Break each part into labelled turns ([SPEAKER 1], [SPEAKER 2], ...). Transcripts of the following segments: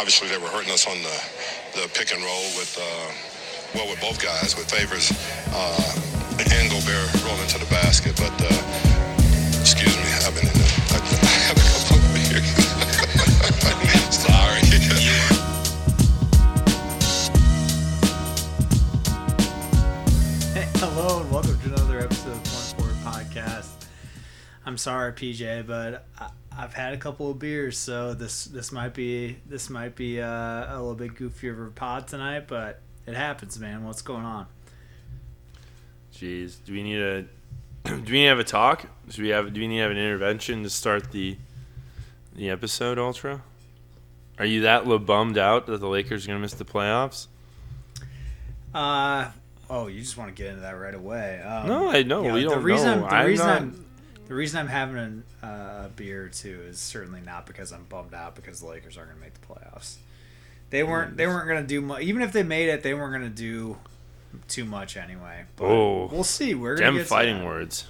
[SPEAKER 1] Obviously, they were hurting us on the, the pick and roll with, uh, well, with both guys, with Favors uh, and Gobert rolling to the basket. But, uh, excuse me, I've been in the, I have a couple of beers. Sorry.
[SPEAKER 2] Hello and welcome to another episode of One Forward Podcast. I'm sorry, PJ, but I, I've had a couple of beers, so this this might be this might be uh, a little bit goofier of a pod tonight, but it happens, man. What's going on?
[SPEAKER 3] Jeez, do we need a do we need to have a talk? Should we have do we need to have an intervention to start the the episode, Ultra? Are you that little bummed out that the Lakers are gonna miss the playoffs?
[SPEAKER 2] Uh oh, you just want to get into that right away? Um,
[SPEAKER 3] No, I know, we
[SPEAKER 2] the
[SPEAKER 3] don't
[SPEAKER 2] reason
[SPEAKER 3] know.
[SPEAKER 2] The
[SPEAKER 3] I'm
[SPEAKER 2] reason
[SPEAKER 3] not-
[SPEAKER 2] I'm the reason I'm having an, uh, a beer too is certainly not because I'm bummed out because the Lakers aren't going to make the playoffs. They weren't. They weren't going to do much. Even if they made it, they weren't going to do too much anyway. But
[SPEAKER 3] Oh.
[SPEAKER 2] we'll see. We're to get
[SPEAKER 3] fighting
[SPEAKER 2] that.
[SPEAKER 3] words.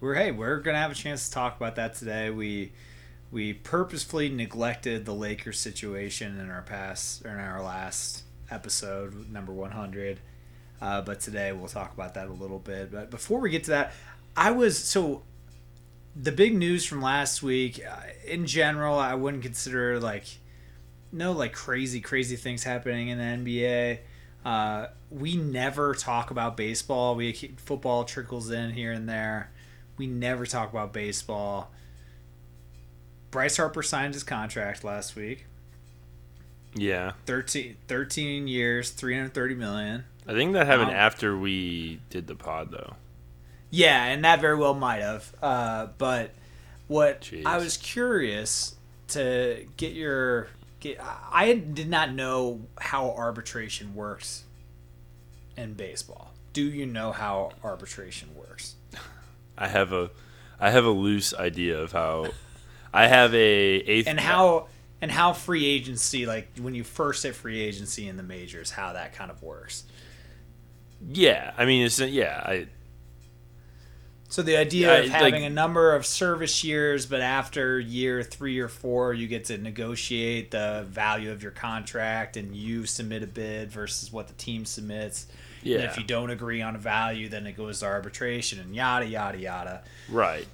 [SPEAKER 2] We're hey, we're gonna have a chance to talk about that today. We we purposefully neglected the Lakers situation in our past or in our last episode, number one hundred. Uh, but today we'll talk about that a little bit. But before we get to that, I was so the big news from last week. Uh, in general, I wouldn't consider like no like crazy crazy things happening in the NBA. Uh, we never talk about baseball. We football trickles in here and there. We never talk about baseball. Bryce Harper signed his contract last week.
[SPEAKER 3] Yeah.
[SPEAKER 2] 13, 13 years, 330 million.
[SPEAKER 3] I think that happened
[SPEAKER 2] Wow.
[SPEAKER 3] after we did the pod though.
[SPEAKER 2] Yeah, and that very well might have. Uh, but what
[SPEAKER 3] Jeez.
[SPEAKER 2] I was curious to get your get. I did not know how arbitration works in baseball. Do you know how arbitration works?
[SPEAKER 3] I have a I have a loose idea of how I have a eighth
[SPEAKER 2] And how and how free agency, like when you first hit free agency in the majors, how that kind of works.
[SPEAKER 3] Yeah, I mean it's yeah, I
[SPEAKER 2] So the idea of having
[SPEAKER 3] like-
[SPEAKER 2] a number of service years, but after year three or four, you get to negotiate the value of your contract, and you submit a bid versus what the team submits. And
[SPEAKER 3] Yeah.
[SPEAKER 2] if you don't agree on a value, then it goes to arbitration, and yada yada yada.
[SPEAKER 3] right.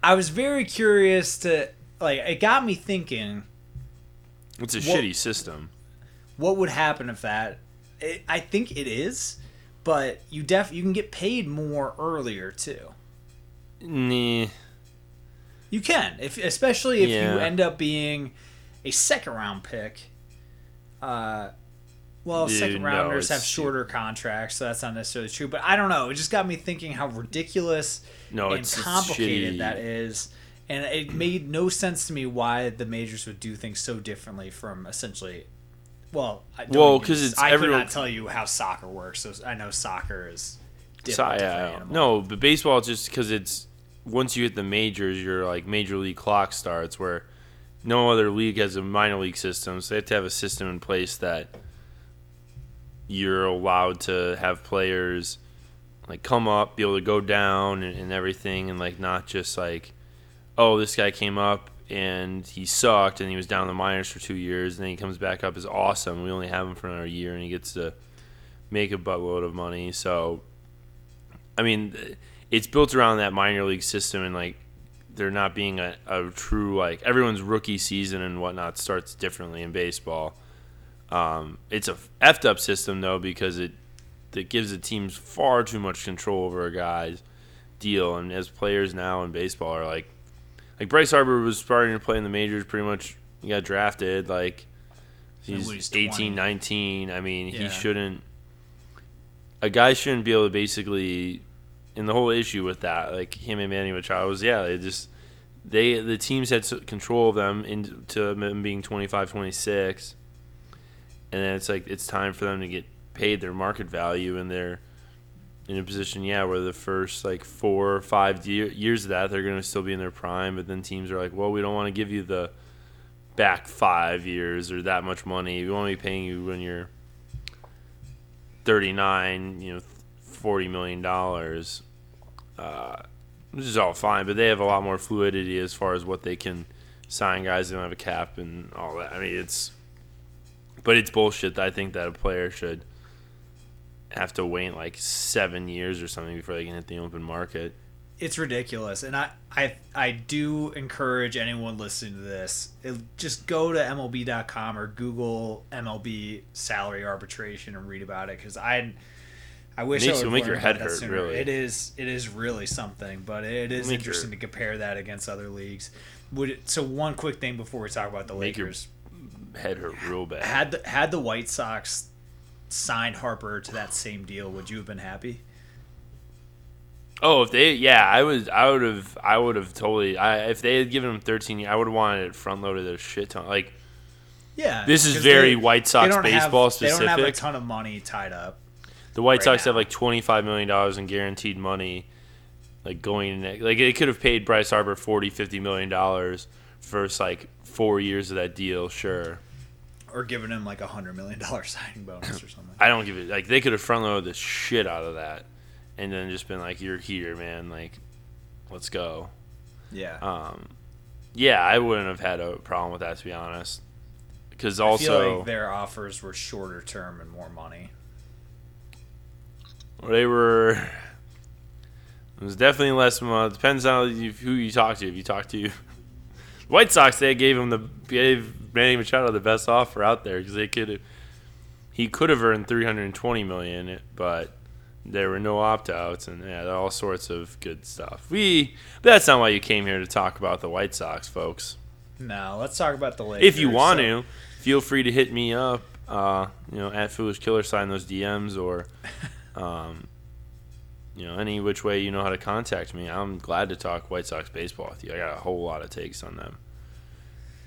[SPEAKER 2] I was very curious to like. It got me thinking.
[SPEAKER 3] It's a
[SPEAKER 2] Well-
[SPEAKER 3] shitty system.
[SPEAKER 2] what would happen if that it, i think it is but you def you can get paid more earlier too
[SPEAKER 3] Nah.
[SPEAKER 2] you can if especially if
[SPEAKER 3] Yeah.
[SPEAKER 2] you end up being a second round pick uh well
[SPEAKER 3] Dude,
[SPEAKER 2] second
[SPEAKER 3] no,
[SPEAKER 2] rounders have
[SPEAKER 3] it's-
[SPEAKER 2] shorter contracts so that's not necessarily true but i don't know it just got me thinking how ridiculous
[SPEAKER 3] No,
[SPEAKER 2] and
[SPEAKER 3] it's, it's
[SPEAKER 2] complicated
[SPEAKER 3] shitty.
[SPEAKER 2] that is and it made no sense to me why the majors would do things so differently from essentially well I don't
[SPEAKER 3] Well, 'cause it's
[SPEAKER 2] I
[SPEAKER 3] everyone-
[SPEAKER 2] could not tell you how soccer works so i know soccer is
[SPEAKER 3] So, yeah, no, but baseball just because it's once you hit the majors, your like major league clock starts where no other league has a minor league system, so they have to have a system in place that you're allowed to have players like come up, be able to go down and, and everything, and like not just like, oh, this guy came up and he sucked and he was down the minors for two years, and then he comes back up as awesome. We only have him for another year, and he gets to make a buttload of money. So, I mean, it's built around that minor league system, and like there not being a, a true like everyone's rookie season and whatnot starts differently in baseball. Um, it's a effed up system though because it that gives the teams far too much control over a guy's deal, and as players now in baseball are like, like Bryce Harper was starting to play in the majors pretty much. He got drafted like he's
[SPEAKER 2] He's 20.
[SPEAKER 3] 18, 19. I mean,
[SPEAKER 2] Yeah.
[SPEAKER 3] he shouldn't. A guy shouldn't be able to basically, and the whole issue with that, like him and Manny Machado was, yeah, they just they the teams had control of them into them being 25, 26, and then it's like it's time for them to get paid their market value, and they're in a position, yeah, where the first like four or five year, years of that they're going to still be in their prime, but then teams are like, well, we don't want to give you the back five years or that much money. We want to be paying you when you're 39, you know, 40 million dollars. Uh, which is all fine, but they have a lot more fluidity as far as what they can sign guys. They don't have a cap and all that. I mean, it's But it's bullshit. That I think that a player should have to wait like seven years or something before they can hit the open market.
[SPEAKER 2] It's ridiculous, and I, I, I do encourage anyone listening to this, it, just go to MLB.com or Google MLB salary arbitration and read about it because I, I wish
[SPEAKER 3] Makes
[SPEAKER 2] I would
[SPEAKER 3] make your head hurt, really.
[SPEAKER 2] It is, it is really something, but it is
[SPEAKER 3] Make your-
[SPEAKER 2] interesting to compare that against other leagues. Would it, so one quick thing before we talk about the
[SPEAKER 3] your-
[SPEAKER 2] Lakers.
[SPEAKER 3] Head hurt real bad.
[SPEAKER 2] Had the, had the White Sox signed Harper to that same deal, would you have been happy?
[SPEAKER 3] Oh, if they, yeah, I was, I would have, I would have totally. I if they had given him 13, I would have wanted it front loaded a shit ton. Like
[SPEAKER 2] Yeah,
[SPEAKER 3] This is very White Sox
[SPEAKER 2] baseball have-
[SPEAKER 3] baseball
[SPEAKER 2] They don't have a ton of money tied up.
[SPEAKER 3] The White
[SPEAKER 2] Right
[SPEAKER 3] Sox have like 25 million dollars in guaranteed money, like going in. Like they could have paid Bryce Harper 40, 50 million dollars first like four years of that deal. Sure,
[SPEAKER 2] or giving him like a hundred million dollar signing bonus or something.
[SPEAKER 3] I don't give it. Like they could have front loaded the shit out of that, and then just been like, "You're here, man. Like, let's go."
[SPEAKER 2] Yeah,
[SPEAKER 3] Um, yeah, I wouldn't have had a problem with that to be honest. Because
[SPEAKER 2] I feel
[SPEAKER 3] also
[SPEAKER 2] like their offers were shorter term and more money.
[SPEAKER 3] They were. It was definitely less. Money. Depends on you- who you talk to. If you talk to White Sox, they gave him the gave Manny Machado the best offer out there because they could. He could have earned three hundred and twenty million, but there were no opt outs and yeah, all sorts of good stuff. We. That's not why you came here to talk about the White Sox, folks.
[SPEAKER 2] No, let's talk about the Lakers.
[SPEAKER 3] if you want
[SPEAKER 2] So-
[SPEAKER 3] to, feel free to hit me up. Uh, you know, at Foolish Killer, sign those DMs or, um, you know, any which way you know how to contact me. I'm glad to talk White Sox baseball with you. I got a whole lot of takes on them.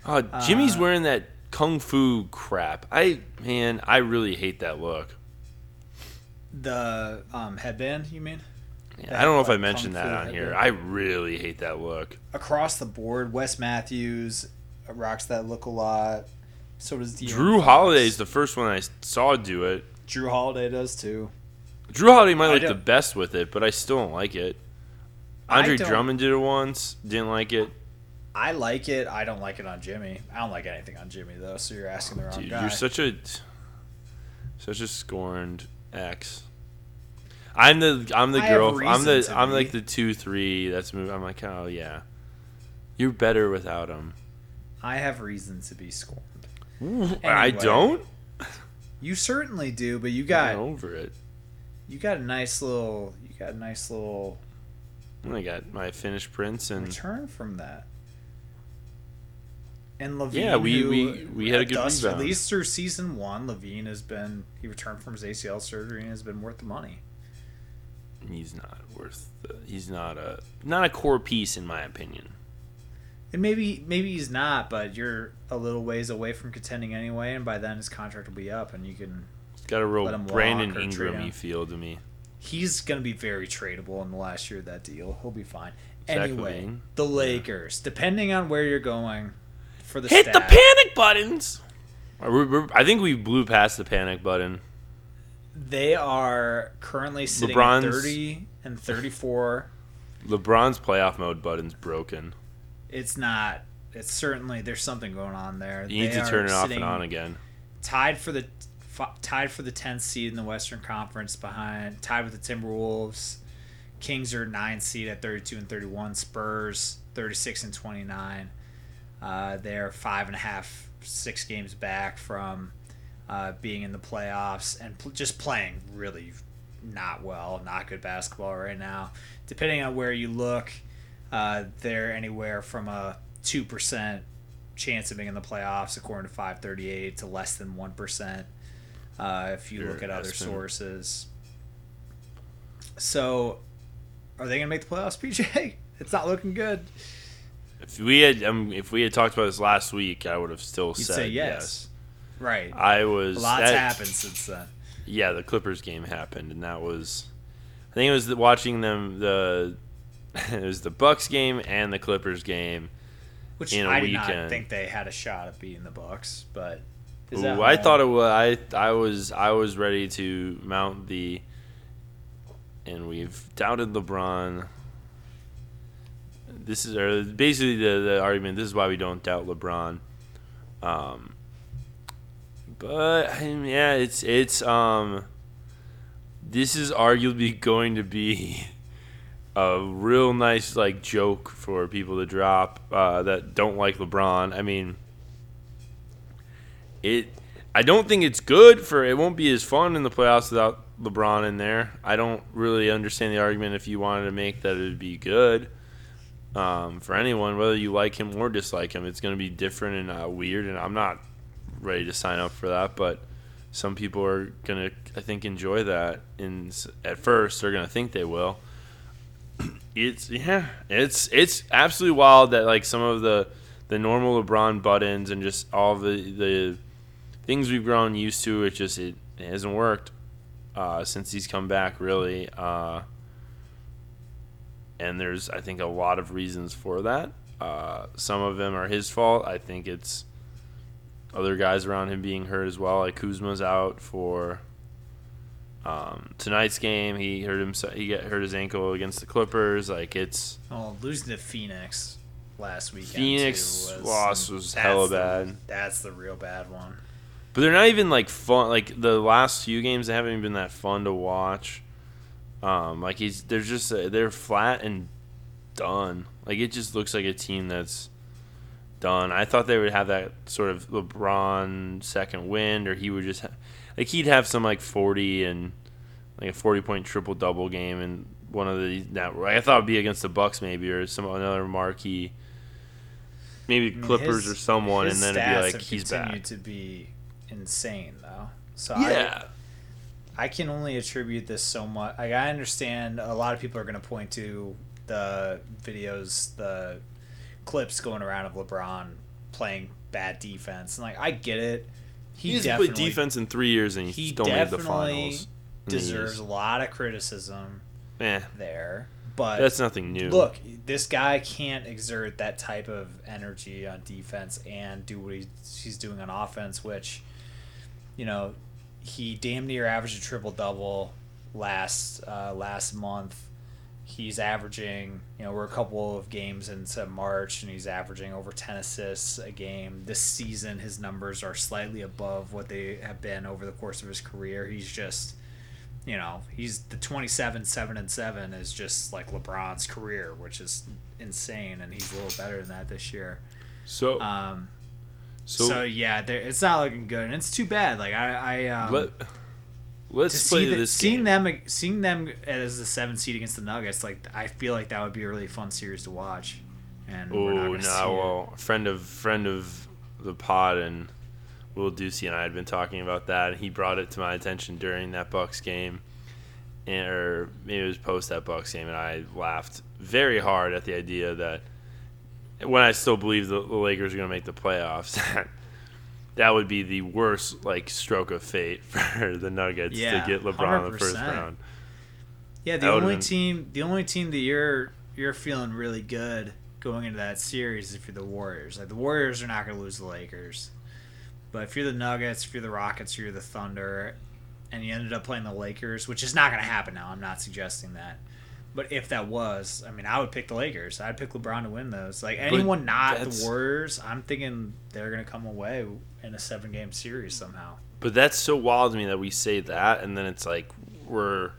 [SPEAKER 3] Uh, Jimmy's
[SPEAKER 2] Uh,
[SPEAKER 3] wearing that kung fu crap. I man, I really hate that look.
[SPEAKER 2] the um, headband, you mean?
[SPEAKER 3] I don't know if I mentioned that on here. I really hate that look.
[SPEAKER 2] Across the board, Wes Matthews rocks that look a lot. So does Jrue.
[SPEAKER 3] Holiday's the first one I saw do it.
[SPEAKER 2] Jrue Holiday does too.
[SPEAKER 3] Jrue Holiday might like the best with it, but I still don't like it. Andre Drummond did it once, didn't like it.
[SPEAKER 2] I like it. I don't like it on Jimmy. I don't like anything on Jimmy though. So you're asking the wrong
[SPEAKER 3] Dude,
[SPEAKER 2] guy.
[SPEAKER 3] you're such a such a scorned ex. I'm the I'm the
[SPEAKER 2] I
[SPEAKER 3] girl. I'm the I'm
[SPEAKER 2] be.
[SPEAKER 3] like the two three. That's moving. I'm like oh yeah, you're better without him.
[SPEAKER 2] I have reason to be scorned.
[SPEAKER 3] I
[SPEAKER 2] Anyway.
[SPEAKER 3] don't.
[SPEAKER 2] You certainly do, but you
[SPEAKER 3] Got
[SPEAKER 2] got
[SPEAKER 3] over it.
[SPEAKER 2] You got a nice little you got a nice little
[SPEAKER 3] I got my finished prints and
[SPEAKER 2] return from that. And LaVine,
[SPEAKER 3] Yeah, we- we- we had a good rebound.
[SPEAKER 2] At least through season one, LaVine has been he returned from his ACL surgery and has been worth the money.
[SPEAKER 3] he's not worth. The, he's not a not a core piece in my opinion.
[SPEAKER 2] And maybe maybe he's not, but you're a little ways away from contending anyway, and by then his contract will be up, and you can.
[SPEAKER 3] He's got a real
[SPEAKER 2] Let him walk
[SPEAKER 3] Brandon
[SPEAKER 2] or
[SPEAKER 3] Ingram feel to me.
[SPEAKER 2] He's going to be very tradable in the last year of that deal. He'll be fine.
[SPEAKER 3] Zach
[SPEAKER 2] anyway,
[SPEAKER 3] LaVine?
[SPEAKER 2] the Lakers, depending on where you're going for the
[SPEAKER 3] Hit the panic buttons. We're- we're- I think we blew past the panic button.
[SPEAKER 2] They are currently sitting
[SPEAKER 3] LeBron's-
[SPEAKER 2] at 30 and 34.
[SPEAKER 3] LeBron's playoff mode button's broken.
[SPEAKER 2] It's not. It's certainly there's something going on there.
[SPEAKER 3] You need to turn it off and on again.
[SPEAKER 2] Tied for the f- tied for the 10th seed in the Western Conference, behind tied with the Timberwolves. Kings are 9 seed at 32 and 31. Spurs 36 and 29. Uh, they're five and a half, six games back from uh, being in the playoffs and pl- just playing really not well, not good basketball right now. Depending on where you look, uh, they're anywhere from a two percent chance of being in the playoffs, according to 538, to less than one percent. Uh, if you
[SPEAKER 3] Your
[SPEAKER 2] look at other
[SPEAKER 3] estimate.
[SPEAKER 2] sources. So, are they going to make the playoffs, PJ? It's not looking good.
[SPEAKER 3] If we had um, if we had talked about this last week, I would have still
[SPEAKER 2] You'd
[SPEAKER 3] said
[SPEAKER 2] say yes. Right.
[SPEAKER 3] I was
[SPEAKER 2] A lot's
[SPEAKER 3] that-
[SPEAKER 2] happened since then.
[SPEAKER 3] Yeah, the Clippers game happened, and that was I think it was the, watching them the it was the Bucks game and the Clippers game.
[SPEAKER 2] Which
[SPEAKER 3] in a
[SPEAKER 2] I did not think they had a shot at beating the Bucks, but is
[SPEAKER 3] Ooh, I thought it was I I was I was ready to mount the and we've doubted LeBron. This is or basically the, the argument. This is why we don't doubt LeBron. Um, But I mean, yeah, it's it's um. This is arguably going to be a real nice like joke for people to drop uh, that don't like LeBron. I mean, it. I don't think it's good for. It won't be as fun in the playoffs without LeBron in there. I don't really understand the argument if you wanted to make that it would be good um, for anyone, whether you like him or dislike him. It's going to be different and uh, weird, and I'm not ready to sign up for that. But some people are going to, I think, enjoy that. And at first, they're going to think they will. It's yeah, it's it's absolutely wild that like some of the the normal LeBron buttons and just all the the things we've grown used to. It just it, it hasn't worked uh, since he's come back, really. Uh, and there's I think a lot of reasons for that. Uh, some of them are his fault. I think it's other guys around him being hurt as well. Like Kuzma's out for um, tonight's game. He hurt himself. He got hurt his ankle against the Clippers. Like it's
[SPEAKER 2] Oh, losing to Phoenix last weekend.
[SPEAKER 3] Phoenix
[SPEAKER 2] too, was,
[SPEAKER 3] loss was hella
[SPEAKER 2] the-
[SPEAKER 3] bad.
[SPEAKER 2] That's the real bad one.
[SPEAKER 3] But they're not even like fun. Like the last few games, they haven't even been that fun to watch. Um, like he's they're just uh, they're flat and done. Like it just looks like a team that's done. I thought they would have that sort of LeBron second wind, or he would just ha- like he'd have some like forty and like a forty point triple double game and one of the that I thought it'd be against the Bucks maybe or some another marquee. Maybe Clippers
[SPEAKER 2] his-
[SPEAKER 3] or someone, and then it'd be like he's back.
[SPEAKER 2] to be insane though. So
[SPEAKER 3] Yeah,
[SPEAKER 2] I, I can only attribute this so much. Like, I understand a lot of people are going to point to the videos, the clips going around of LeBron playing bad defense, and like I get it.
[SPEAKER 3] he,
[SPEAKER 2] He, definitely
[SPEAKER 3] played defense in three years, and he,
[SPEAKER 2] he
[SPEAKER 3] still made the
[SPEAKER 2] definitely
[SPEAKER 3] finals.
[SPEAKER 2] deserves a lot of criticism
[SPEAKER 3] Eh,
[SPEAKER 2] there. But
[SPEAKER 3] that's nothing new.
[SPEAKER 2] look, this guy can't exert that type of energy on defense and do what he's, he's doing on offense, which, you know, he damn near averaged a triple double last uh, last month. He's averaging, you know, we're a couple of games into March, and he's averaging over ten assists a game. This season, his numbers are slightly above what they have been over the course of his career. He's just you know, he's the 27 7 and 7 is just like LeBron's career, which is insane and he's a little better than that this year.
[SPEAKER 3] so
[SPEAKER 2] Um
[SPEAKER 3] so,
[SPEAKER 2] so, yeah, it's not looking good and it's too bad. Like I I um
[SPEAKER 3] let let's
[SPEAKER 2] to
[SPEAKER 3] play
[SPEAKER 2] see the,
[SPEAKER 3] this
[SPEAKER 2] seeing
[SPEAKER 3] game.
[SPEAKER 2] them seeing them as the 7 seed against the Nuggets, like I feel like that would be a really fun series to watch. And
[SPEAKER 3] Oh no!
[SPEAKER 2] it.
[SPEAKER 3] Well, friend of friend of the pod and Will Ducey and I had been talking about that. and He brought it to my attention during that Bucks game, and, or maybe it was post that Bucks game, and I laughed very hard at the idea that when I still believe the, the Lakers are going to make the playoffs, that that would be the worst like stroke of fate for the Nuggets
[SPEAKER 2] Yeah,
[SPEAKER 3] to get LeBron in the first round.
[SPEAKER 2] Yeah, the only
[SPEAKER 3] been-
[SPEAKER 2] team, the only team that you're you're feeling really good going into that series if you're the Warriors. Like the Warriors are not going to lose the Lakers, but if you're the Nuggets, if you're the Rockets, if you're the Thunder, and you ended up playing the Lakers, which is not going to happen now. I'm not suggesting that. But if that was, I mean, I would pick the Lakers. I'd pick LeBron to win those. Like anyone not the Warriors, I'm thinking they're going to come away in a seven game series somehow.
[SPEAKER 3] But that's so wild to me that we say that, and then it's like we're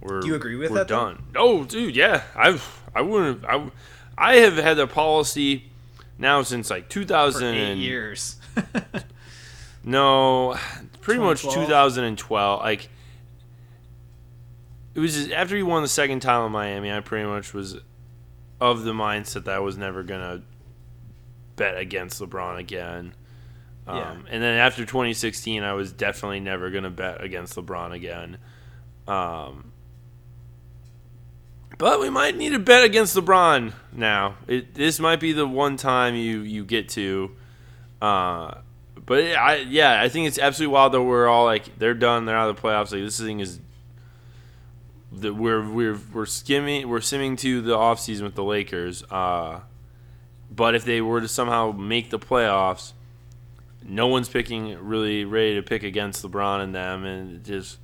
[SPEAKER 3] we're.
[SPEAKER 2] Do you agree with
[SPEAKER 3] we're
[SPEAKER 2] that, though?
[SPEAKER 3] Done. Oh, dude, yeah. I I wouldn't. I I have had a policy now since like
[SPEAKER 2] For
[SPEAKER 3] 2000.
[SPEAKER 2] eight
[SPEAKER 3] and-
[SPEAKER 2] years.
[SPEAKER 3] No, pretty much
[SPEAKER 2] 2012?
[SPEAKER 3] 2012. Like it was just, after he won the second time in Miami. I pretty much was of the mindset that I was never gonna bet against LeBron again. Um,
[SPEAKER 2] Yeah.
[SPEAKER 3] And then after 2016, I was definitely never gonna bet against LeBron again. Um, but we might need to bet against LeBron now. It, this might be the one time you you get to. Uh, but I yeah, I think it's absolutely wild that we're all like they're done, they're out of the playoffs. Like this thing is that we're we're we're skimming we're simming to the offseason with the Lakers. Uh, but if they were to somehow make the playoffs, no one's picking really ready to pick against LeBron and them, and just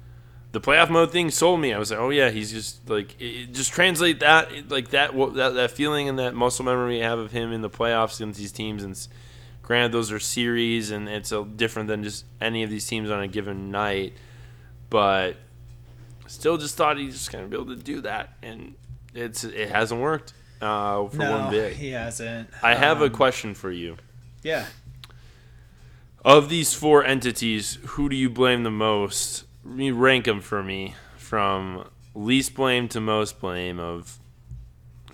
[SPEAKER 3] the playoff mode thing sold me. I was like, oh yeah, he's just like it- just translate that like that, that that feeling and that muscle memory you have of him in the playoffs against these teams and Granted, those are series, and it's a, different than just any of these teams on a given night. But still, just thought he's just gonna be able to do that, and it's it hasn't worked uh, for
[SPEAKER 2] no,
[SPEAKER 3] one bit.
[SPEAKER 2] he hasn't.
[SPEAKER 3] I have a
[SPEAKER 2] Um,
[SPEAKER 3] question for you.
[SPEAKER 2] Yeah.
[SPEAKER 3] Of these four entities, who do you blame the most? Rank them for me from least blame to most blame of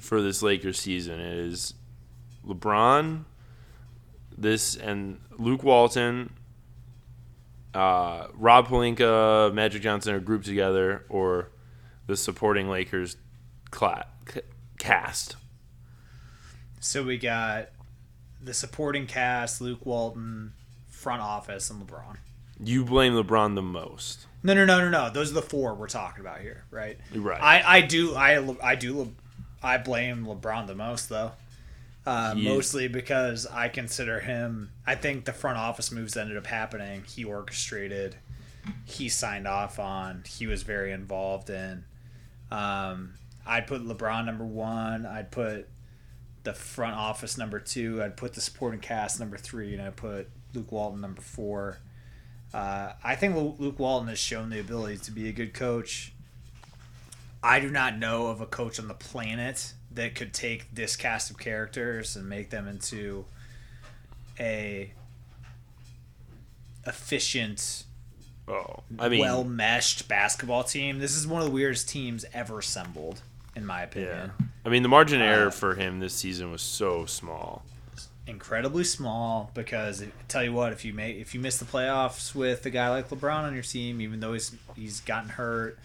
[SPEAKER 3] for this Lakers season. It is LeBron, this and Luke Walton, uh, Rob Pelinka, Magic Johnson are grouped together, or the supporting Lakers cla- c- cast.
[SPEAKER 2] So we got the supporting cast, Luke Walton, front office, and LeBron.
[SPEAKER 3] You blame LeBron the most.
[SPEAKER 2] No, no, no, no, no. Those are the four we're talking about here, right?
[SPEAKER 3] Right.
[SPEAKER 2] I, I do, I, I do, I blame LeBron the most though. Uh, mostly because I consider him. I think the front office moves that ended up happening. He orchestrated. He signed off on. He was very involved in. Um, I'd put LeBron number one. I'd put the front office number two. I'd put the supporting cast number three, and I'd put Luke Walton number four. Uh, I think Luke Walton has shown the ability to be a good coach. I do not know of a coach on the planet that could take this cast of characters and make them into a efficient,
[SPEAKER 3] Oh, I mean,
[SPEAKER 2] well meshed basketball team. This is one of the weirdest teams ever assembled, in my opinion. Yeah.
[SPEAKER 3] I mean, the margin of error
[SPEAKER 2] Uh,
[SPEAKER 3] for him this season was so small.
[SPEAKER 2] Incredibly small because I tell you what, if you make if you miss the playoffs with a guy like LeBron on your team, even though he's he's gotten hurt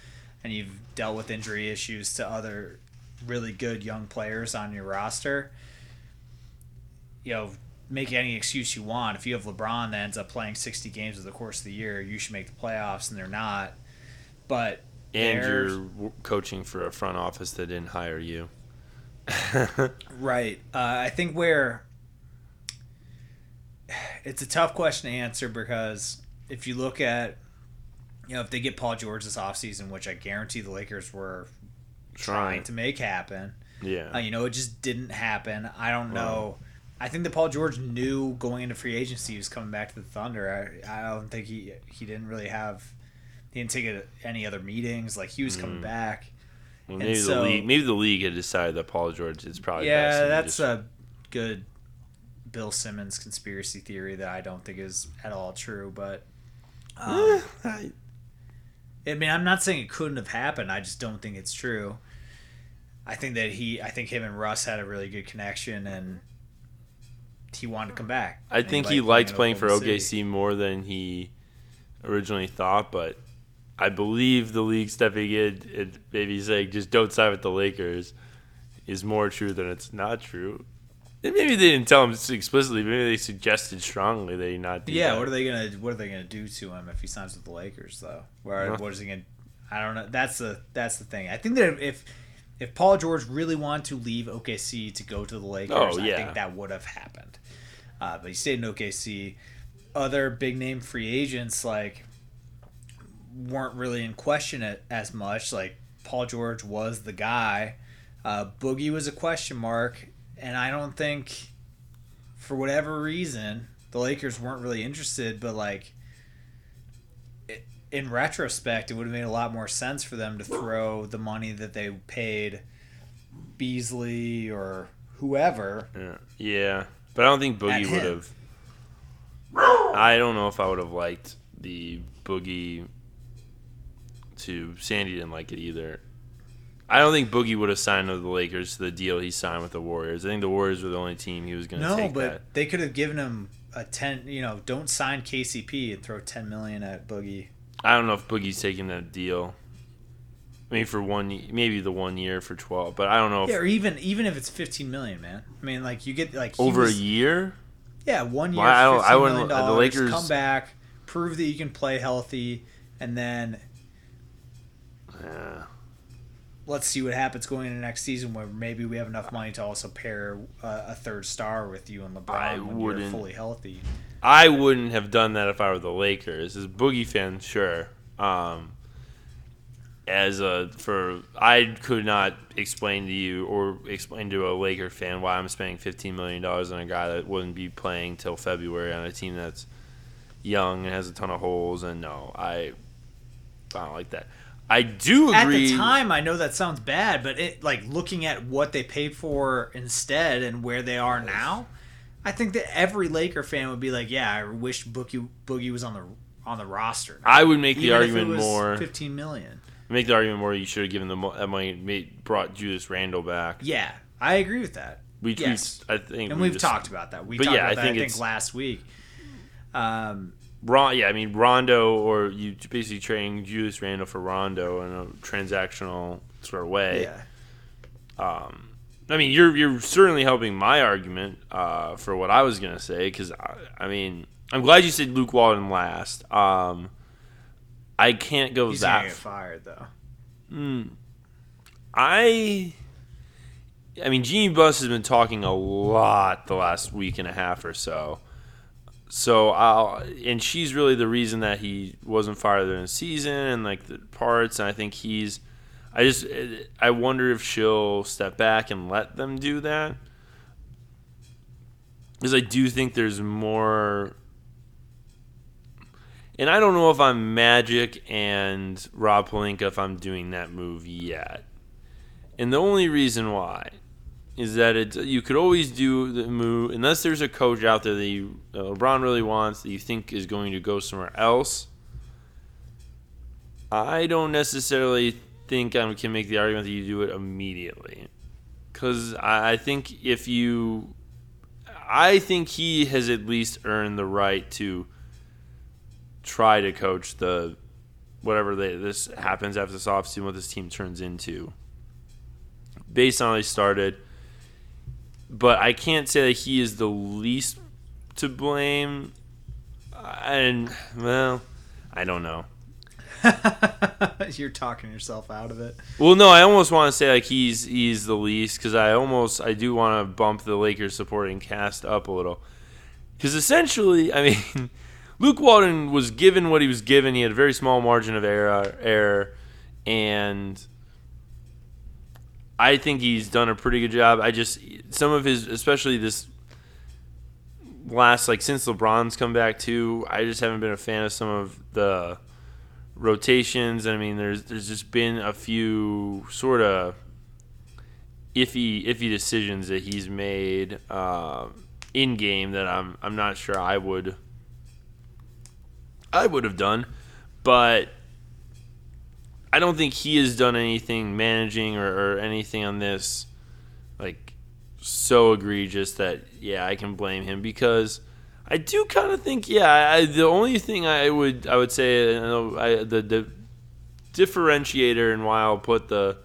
[SPEAKER 2] and you've dealt with injury issues to other really good young players on your roster, you know, make any excuse you want. If you have LeBron that ends up playing 60 games over the course of the year, you should make the playoffs, and they're not. But
[SPEAKER 3] And you're coaching for a front office that didn't hire you.
[SPEAKER 2] Right. Uh, I think where it's a tough question to answer because if you look at, you know, if they get Paul George this offseason, which I guarantee the Lakers were trying to make happen,
[SPEAKER 3] Yeah.
[SPEAKER 2] uh, you know, it just didn't happen. I don't know. I think that Paul George knew going into free agency he was coming back to the Thunder. I, I don't think he he didn't really have he didn't take a, any other meetings. Like he was coming
[SPEAKER 3] Mm.
[SPEAKER 2] back.
[SPEAKER 3] Well, maybe
[SPEAKER 2] so-
[SPEAKER 3] the league, maybe the league had decided that Paul George is probably
[SPEAKER 2] yeah, that's
[SPEAKER 3] just-
[SPEAKER 2] a good Bill Simmons conspiracy theory that I don't think is at all true. But um,
[SPEAKER 3] I-
[SPEAKER 2] I mean, I'm not saying it couldn't have happened. I just don't think it's true. I think that he, I think him and Russ had a really good connection, and he wanted to come back.
[SPEAKER 3] I think he liked
[SPEAKER 2] in
[SPEAKER 3] playing for OKC
[SPEAKER 2] City.
[SPEAKER 3] more than he originally thought, but I believe the league stepping in and maybe saying just don't sign with the Lakers is more true than it's not true. And maybe they didn't tell him explicitly. Maybe they suggested strongly that he not do
[SPEAKER 2] Yeah,
[SPEAKER 3] that.
[SPEAKER 2] what are they gonna What are they gonna do to him if he signs with the Lakers though? Where
[SPEAKER 3] Nothing.
[SPEAKER 2] what is he gonna? I don't know. That's the that's the thing. I think that if if Paul George really wanted to leave OKC to go to the Lakers,
[SPEAKER 3] Oh,
[SPEAKER 2] I think that would have happened. Uh, but he stayed in OKC. Other big name free agents like weren't really in question as much. Like Paul George was the guy. Uh, Boogie was a question mark, and I don't think, for whatever reason, the Lakers weren't really interested. But like, in retrospect, it would have made a lot more sense for them to throw the money that they paid Beasley or whoever.
[SPEAKER 3] Yeah. yeah, but I don't think Boogie would have. I don't know if I would have liked the Boogie to Sandy didn't like it either. I don't think Boogie would have signed with the Lakers to the deal he signed with the Warriors. I think the Warriors were the only team he was going to
[SPEAKER 2] No,
[SPEAKER 3] take
[SPEAKER 2] but
[SPEAKER 3] that.
[SPEAKER 2] they could have given him a ten. You know, don't sign KCP and throw ten million at Boogie.
[SPEAKER 3] I don't know if Boogie's taking that deal. I mean, for one, maybe the one year for twelve, but I don't know if
[SPEAKER 2] Yeah, or even even if it's fifteen million, man. I mean, like you get like
[SPEAKER 3] over
[SPEAKER 2] was-
[SPEAKER 3] a year.
[SPEAKER 2] Yeah, one year,
[SPEAKER 3] Well, I I wouldn't-
[SPEAKER 2] million
[SPEAKER 3] the. Lakers-
[SPEAKER 2] come back, prove that you can play healthy, and then
[SPEAKER 3] Yeah.
[SPEAKER 2] let's see what happens going into next season, where maybe we have enough money to also pair uh, a third star with you and LeBron
[SPEAKER 3] I
[SPEAKER 2] when
[SPEAKER 3] wouldn't.
[SPEAKER 2] you're fully healthy.
[SPEAKER 3] I wouldn't have done that if I were the Lakers. As a Boogie fan, sure. Um, as a for I could not explain to you or explain to a Laker fan why I'm spending 15 million dollars on a guy that wouldn't be playing till February on a team that's young and has a ton of holes. And no, I I don't like that. I do
[SPEAKER 2] At
[SPEAKER 3] agree.
[SPEAKER 2] the time, I know that sounds bad, but it like looking at what they paid for instead and where they are now, I think that every Laker fan would be like, "Yeah, I wish Boogie Boogie was on the on the roster."
[SPEAKER 3] I would make the
[SPEAKER 2] Even it
[SPEAKER 3] argument
[SPEAKER 2] was
[SPEAKER 3] more.
[SPEAKER 2] fifteen million.
[SPEAKER 3] Make the argument more. You should have given them that money. Made, brought Julius Randle back.
[SPEAKER 2] Yeah, I agree with that.
[SPEAKER 3] We,
[SPEAKER 2] yes.
[SPEAKER 3] we I think
[SPEAKER 2] and
[SPEAKER 3] we
[SPEAKER 2] we've
[SPEAKER 3] just-
[SPEAKER 2] talked about that. We
[SPEAKER 3] But
[SPEAKER 2] talked
[SPEAKER 3] yeah, I
[SPEAKER 2] about that,
[SPEAKER 3] think
[SPEAKER 2] I think last week. Um,
[SPEAKER 3] Ron, yeah, I mean Rondo, or you basically trading Julius Randle for Rondo in a transactional sort of way.
[SPEAKER 2] yeah,
[SPEAKER 3] I mean, you're you're certainly helping my argument uh, for what I was gonna say because I, I mean I'm glad you said Luke Walton last. Um, I can't go
[SPEAKER 2] he's
[SPEAKER 3] that.
[SPEAKER 2] fired though.
[SPEAKER 3] I. I mean, Jeanie Buss has been talking a lot the last week and a half or so. So I'll, and she's really the reason that he wasn't fired during the season and like the parts. And I think he's, I just, I wonder if she'll step back and let them do that. Because I do think there's more. And I don't know if I'm Magic and Rob Pelinka if I'm doing that move yet. And the only reason why is that it you could always do the move unless there's a coach out there that you, uh, LeBron really wants that you think is going to go somewhere else. I don't necessarily think I can make the argument that you do it immediately, because I, think if you, I think he has at least earned the right to try to coach the whatever they, this happens after this offseason, what this team turns into based on how they started. But I can't say that he is the least to blame. And, well, I don't know.
[SPEAKER 2] You're talking yourself out of it.
[SPEAKER 3] Well, no, I almost want to say like he's he's the least because I almost I do want to bump the Lakers supporting cast up a little because essentially, I mean, Luke Walton was given what he was given. He had a very small margin of error, error, and I think he's done a pretty good job. I just some of his, especially this last like since LeBron's come back too. I just haven't been a fan of some of the rotations. I mean, there's there's just been a few sort of iffy iffy decisions that he's made uh, in game that I'm I'm not sure I would I would have done, but I don't think he has done anything managing or, or anything on this like so egregious that yeah I can blame him because I do kind of think yeah I, the only thing I would I would say I, the the differentiator and why I'll put the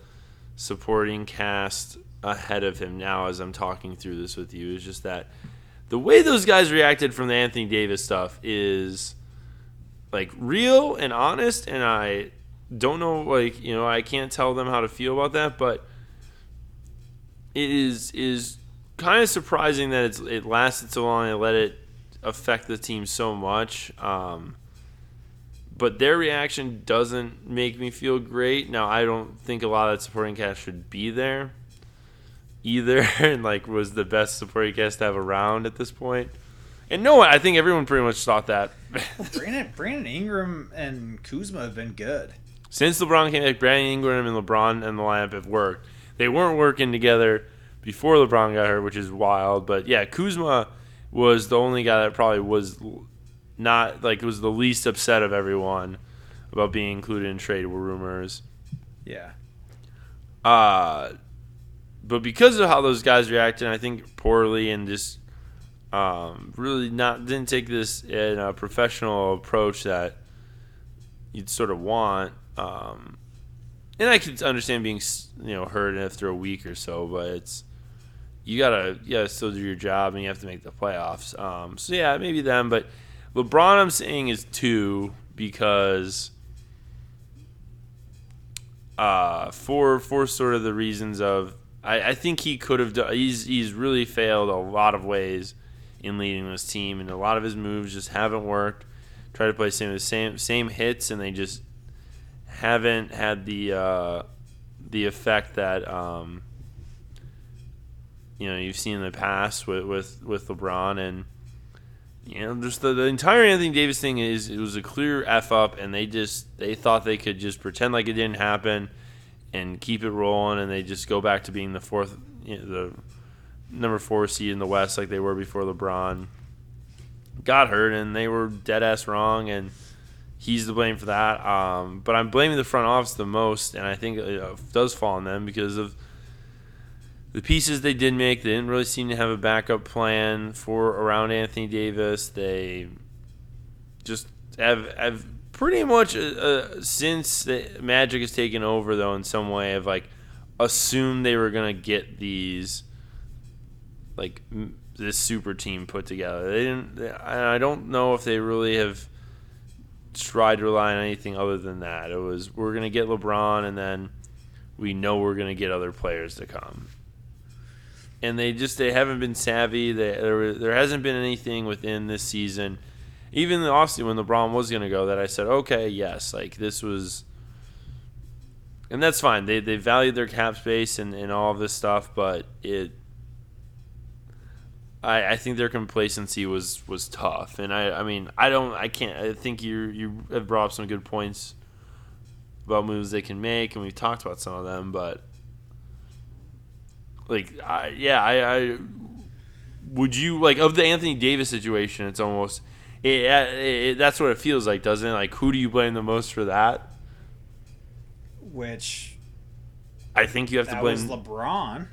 [SPEAKER 3] supporting cast ahead of him now as I'm talking through this with you is just that the way those guys reacted from the Anthony Davis stuff is like real and honest and I don't know like you know I can't tell them how to feel about that but it is is kind of surprising that it's it lasted so long and let it affect the team so much um, but their reaction doesn't make me feel great now I don't think a lot of that supporting cast should be there either and like was the best supporting cast to have around at this point. and no I think everyone pretty much thought that
[SPEAKER 2] Brandon Brandon Ingram and Kuzma have been good.
[SPEAKER 3] since LeBron came back, Brandon Ingram and LeBron and the lineup have worked. They weren't working together before LeBron got hurt, which is wild. But yeah, Kuzma was the only guy that probably was not like was the least upset of everyone about being included in trade rumors.
[SPEAKER 2] Yeah.
[SPEAKER 3] Uh, but because of how those guys reacted, I think poorly and just um, really not didn't take this in a professional approach that you'd sort of want. Um, and I could understand being you know hurt after a week or so, but it's you gotta you gotta still do your job and you have to make the playoffs. Um, so yeah, maybe them, but LeBron I'm saying is two because uh, for for sort of the reasons of I, I think he could have done. He's he's really failed a lot of ways in leading this team, and a lot of his moves just haven't worked. Try to play same the same same hits, and they just haven't had the uh, the effect that um, you know you've seen in the past with with, with LeBron and you know just the, the entire Anthony Davis thing is it was a clear f up and they just they thought they could just pretend like it didn't happen and keep it rolling and they just go back to being the fourth you know, the number four seed in the West like they were before LeBron got hurt and they were dead ass wrong and he's to blame for that. Um, but I'm blaming the front office the most, and I think it uh, does fall on them because of the pieces they did make. They didn't really seem to have a backup plan for around Anthony Davis. They just have have pretty much uh, uh, since the Magic has taken over though in some way have like assumed they were gonna get these like m- this super team put together. They didn't. They, I don't know if they really have tried to rely on anything other than that. It was we're gonna get LeBron, and then we know we're gonna get other players to come. And they just they haven't been savvy. They, there there hasn't been anything within this season, even the offseason when LeBron was gonna go, that I said okay, yes, like this was. And that's fine. They they valued their cap space and, and all of this stuff, but it I, I think their complacency was was tough, and I I mean I don't I can't I think you you have brought up some good points about moves they can make, and we've talked about some of them, but like I yeah I, I would you like of the Anthony Davis situation, it's almost it, it, that's what it feels like, doesn't it? Like who do you blame the most for that?
[SPEAKER 2] Which
[SPEAKER 3] I think you have to blame
[SPEAKER 2] was LeBron.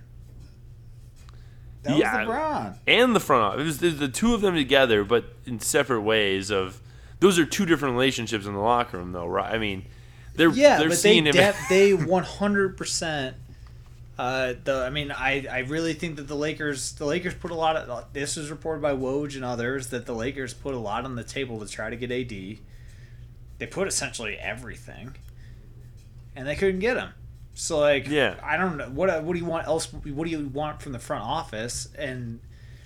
[SPEAKER 2] That
[SPEAKER 3] Yeah.
[SPEAKER 2] was LeBron.
[SPEAKER 3] and the front office. It was the, the two of them together, but in separate ways. Of those are two different relationships in the locker room, though, right? I mean, they're
[SPEAKER 2] Yeah,
[SPEAKER 3] they're
[SPEAKER 2] but they
[SPEAKER 3] him.
[SPEAKER 2] de- they one hundred percent. Uh, the I mean, I, I really think that the Lakers the Lakers put a lot of this was reported by Woj and others that the Lakers put a lot on the table to try to get AD. They put essentially everything, and they couldn't get him. So like,
[SPEAKER 3] Yeah.
[SPEAKER 2] I don't know what what do you want else? What do you want from the front office? And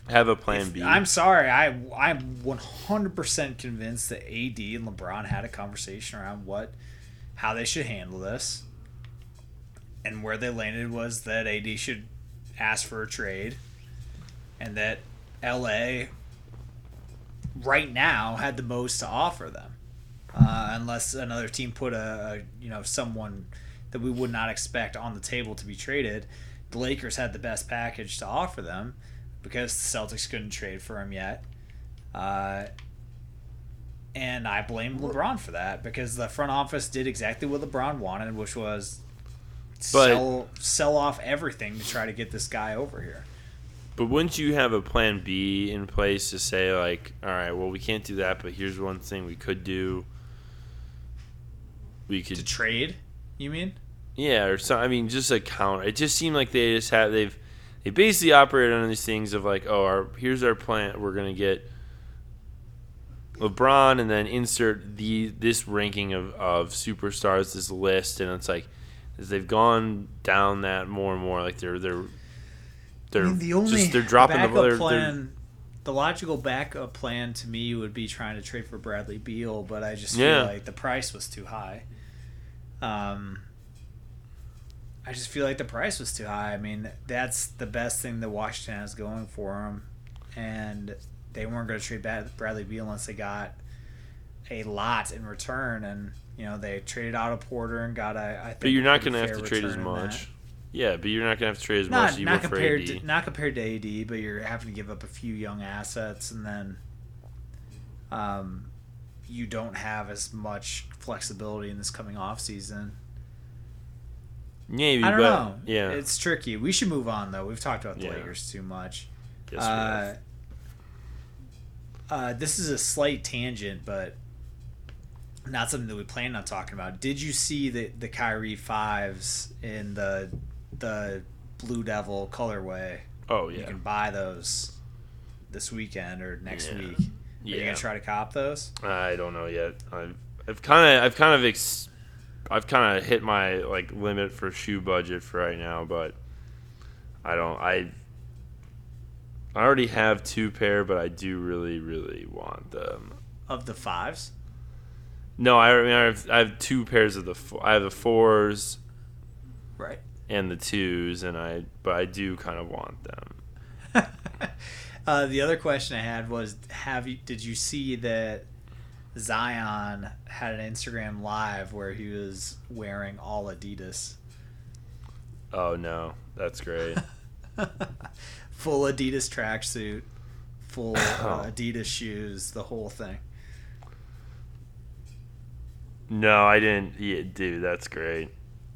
[SPEAKER 3] have a plan
[SPEAKER 2] if-
[SPEAKER 3] B.
[SPEAKER 2] I'm sorry, I I'm 100% convinced that AD and LeBron had a conversation around what how they should handle this. And where they landed was that AD should ask for a trade and that LA right now had the most to offer them. Uh, unless another team put a, a you know someone that we would not expect on the table to be traded, the Lakers had the best package to offer them because the Celtics couldn't trade for him yet. Uh, and I blame LeBron for that because the front office did exactly what LeBron wanted, which was
[SPEAKER 3] But-
[SPEAKER 2] sell sell off everything to try to get this guy over here.
[SPEAKER 3] but wouldn't you have a plan B in place to say like, all right, well, we can't do that, but here's one thing we could do. We
[SPEAKER 2] To
[SPEAKER 3] could
[SPEAKER 2] trade, you mean?
[SPEAKER 3] Yeah, or so. I mean, just a counter. It just seemed like they just had they've they basically operated on these things of like, oh, our here's our plan. We're gonna get LeBron, and then insert the this ranking of of superstars, this list, and it's like as they've gone down that more and more, like they're they're they're
[SPEAKER 2] I mean, the only
[SPEAKER 3] just they're dropping the they're, they're,
[SPEAKER 2] the logical backup plan to me would be trying to trade for Bradley Beal, but I just feel
[SPEAKER 3] Yeah.
[SPEAKER 2] like the price was too high. Um, I just feel like the price was too high. I mean, that's the best thing that Washington has going for them, and they weren't going to trade Bradley Beal unless they got a lot in return, and you know they traded out a Porter and got a. I think
[SPEAKER 3] But you're not gonna have to trade as
[SPEAKER 2] return in that.
[SPEAKER 3] much. Yeah, but you're not gonna have to trade as much
[SPEAKER 2] not
[SPEAKER 3] as you
[SPEAKER 2] not compared to not compared to AD, but you're having to give up a few young assets, and then um, you don't have as much flexibility in this coming off season.
[SPEAKER 3] Maybe,
[SPEAKER 2] I don't
[SPEAKER 3] but
[SPEAKER 2] know.
[SPEAKER 3] yeah,
[SPEAKER 2] it's tricky. We should move on though. We've talked about the
[SPEAKER 3] Yeah.
[SPEAKER 2] Lakers too much.
[SPEAKER 3] Yes,
[SPEAKER 2] uh, uh, this is a slight tangent, but not something that we planned on talking about. Did you see the the Kyrie fives in the the Blue Devil colorway?
[SPEAKER 3] oh yeah, You
[SPEAKER 2] can buy those this weekend or next
[SPEAKER 3] Yeah.
[SPEAKER 2] week. Are you
[SPEAKER 3] yeah.
[SPEAKER 2] gonna try to cop those?
[SPEAKER 3] I don't know yet. I've I've kind of I've kind of ex- I've kind of hit my like limit for shoe budget for right now, but I don't I I already have two pair, but I do really really want them.
[SPEAKER 2] Of the fives?
[SPEAKER 3] No, I, mean I have, I have two pairs of the four, I have the fours
[SPEAKER 2] Right.
[SPEAKER 3] and the twos, and I but I do kind of want them.
[SPEAKER 2] Uh, the other question I had was, have you did you see that Zion had an Instagram live where he was wearing all Adidas,
[SPEAKER 3] Oh no, that's great.
[SPEAKER 2] full Adidas tracksuit, full uh. Adidas shoes, the whole thing.
[SPEAKER 3] No, I didn't. Yeah, dude, that's great.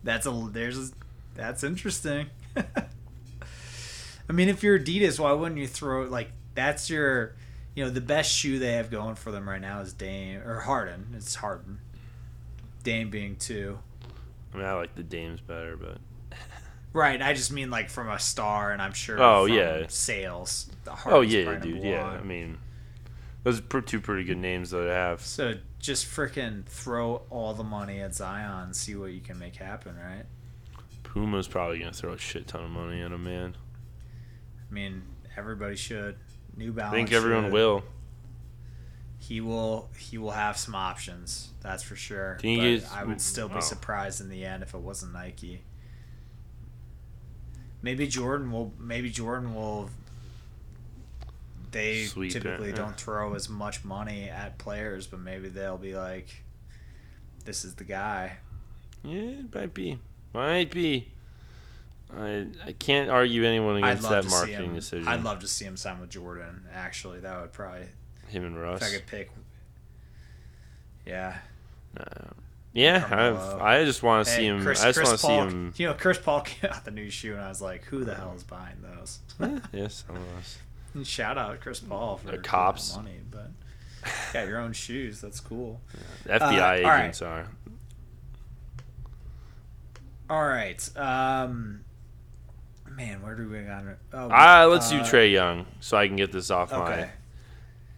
[SPEAKER 2] That's a there's a, that's interesting. I mean, if you're Adidas, why wouldn't you throw like that's your, you know, the best shoe they have going for them right now is Dame or Harden. It's Harden. Dame being two.
[SPEAKER 3] I mean, I like the Dames better, but
[SPEAKER 2] Right, I just mean like from a star, and I'm sure.
[SPEAKER 3] Oh, yeah.
[SPEAKER 2] sales. The
[SPEAKER 3] oh yeah, dude, yeah. I mean, those are two pretty good names that I have.
[SPEAKER 2] So just freaking throw all the money at Zion, see what you can make happen, right?
[SPEAKER 3] Puma's probably gonna throw a shit ton of money at him, man.
[SPEAKER 2] I mean, everybody should. New Balance.
[SPEAKER 3] I think everyone
[SPEAKER 2] should.
[SPEAKER 3] will.
[SPEAKER 2] He will. He will have some options. That's for sure. But I would still be
[SPEAKER 3] oh.
[SPEAKER 2] surprised in the end if it wasn't Nike. Maybe Jordan will. Maybe Jordan will. They
[SPEAKER 3] Sweep it,
[SPEAKER 2] typically
[SPEAKER 3] yeah.
[SPEAKER 2] don't throw as much money at players, but maybe they'll be like, "This is the guy."
[SPEAKER 3] Yeah, it might be. Might be. I I can't argue anyone against that marketing decision.
[SPEAKER 2] I'd love to see him sign with Jordan. Actually, that would probably
[SPEAKER 3] him and Russ.
[SPEAKER 2] if I could pick. Yeah.
[SPEAKER 3] Uh,
[SPEAKER 2] yeah,
[SPEAKER 3] I've, I just want to see him.
[SPEAKER 2] Chris,
[SPEAKER 3] I just want to see him.
[SPEAKER 2] You know, Chris Paul came out the new shoe, and I was like, "Who the hell is buying those?"
[SPEAKER 3] yes, some of us.
[SPEAKER 2] And Shout out Chris Paul for
[SPEAKER 3] The cops.
[SPEAKER 2] money, but got your own shoes. That's cool.
[SPEAKER 3] The FBI
[SPEAKER 2] Uh, all right.
[SPEAKER 3] agents are.
[SPEAKER 2] All right, um, man, where do we got? Oh,
[SPEAKER 3] Ah, let's do
[SPEAKER 2] uh,
[SPEAKER 3] Trae Young so I can get this off
[SPEAKER 2] Okay,
[SPEAKER 3] my.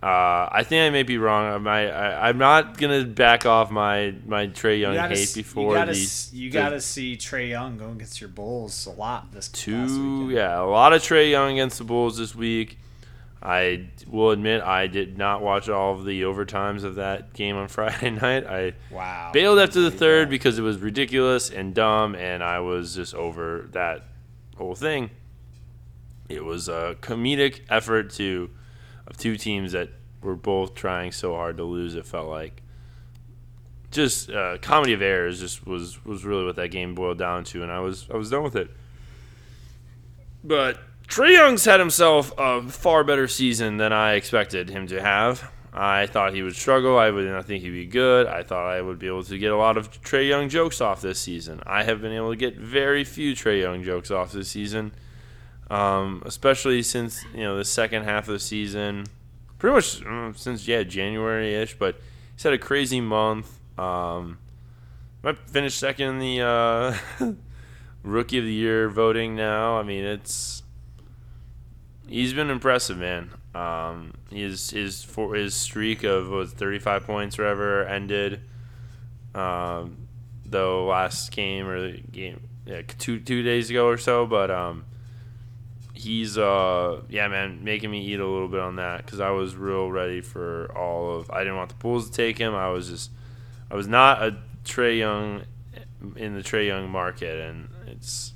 [SPEAKER 3] Uh, I think I may be wrong. I, might, I I'm not gonna back off my my Trae Young
[SPEAKER 2] you
[SPEAKER 3] hate
[SPEAKER 2] s-
[SPEAKER 3] before
[SPEAKER 2] you gotta,
[SPEAKER 3] the
[SPEAKER 2] s- you
[SPEAKER 3] the
[SPEAKER 2] gotta see Trae Young go against your Bulls a lot this
[SPEAKER 3] two. Yeah, a lot of Trae Young against the Bulls this week. I will admit I did not watch all of the overtimes of that game on Friday night. I
[SPEAKER 2] Wow.
[SPEAKER 3] bailed after the third because it was ridiculous and dumb, and I was just over that whole thing. It was a comedic effort to of two teams that were both trying so hard to lose. It felt like just uh, comedy of errors. Just was was really what that game boiled down to, and I was I was done with it. But Trae Young's had himself a far better season than I expected him to have. I thought he would struggle. I would not think he'd be good. I thought I would be able to get a lot of Trae Young jokes off this season. I have been able to get very few Trae Young jokes off this season, um, especially since you know the second half of the season, pretty much uh, since yeah January ish. But he's had a crazy month. Um, might finish second in the uh, rookie of the year voting now. I mean it's he's been impressive, man. Um, his his for his streak of was 35 points or whatever ended. Um, though last game or the game yeah, two two days ago or so, but um, he's uh yeah man making me eat a little bit on that because I was real ready for all of I didn't want the Bulls to take him. I was just I was not a Trae Young in the Trae Young market, and it's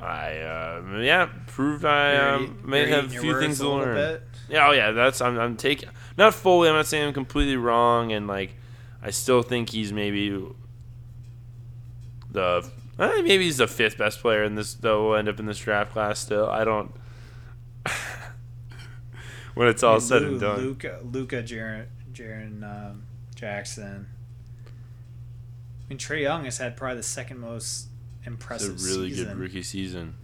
[SPEAKER 3] I uh, yeah proved I um,
[SPEAKER 2] eat-
[SPEAKER 3] may have a few things to learn.
[SPEAKER 2] bit.
[SPEAKER 3] Yeah, oh yeah, that's I'm I'm taking not fully. I'm not saying I'm completely wrong, and like I still think he's maybe the eh, maybe he's the fifth best player in this. Though will end up in this draft class. Still, I don't. when it's all said and done,
[SPEAKER 2] Luka, Luka, Jaren, Jaren um, Jackson. I mean, Trae Young has had probably the second most
[SPEAKER 3] it's a
[SPEAKER 2] impressive
[SPEAKER 3] really
[SPEAKER 2] season.
[SPEAKER 3] good rookie season.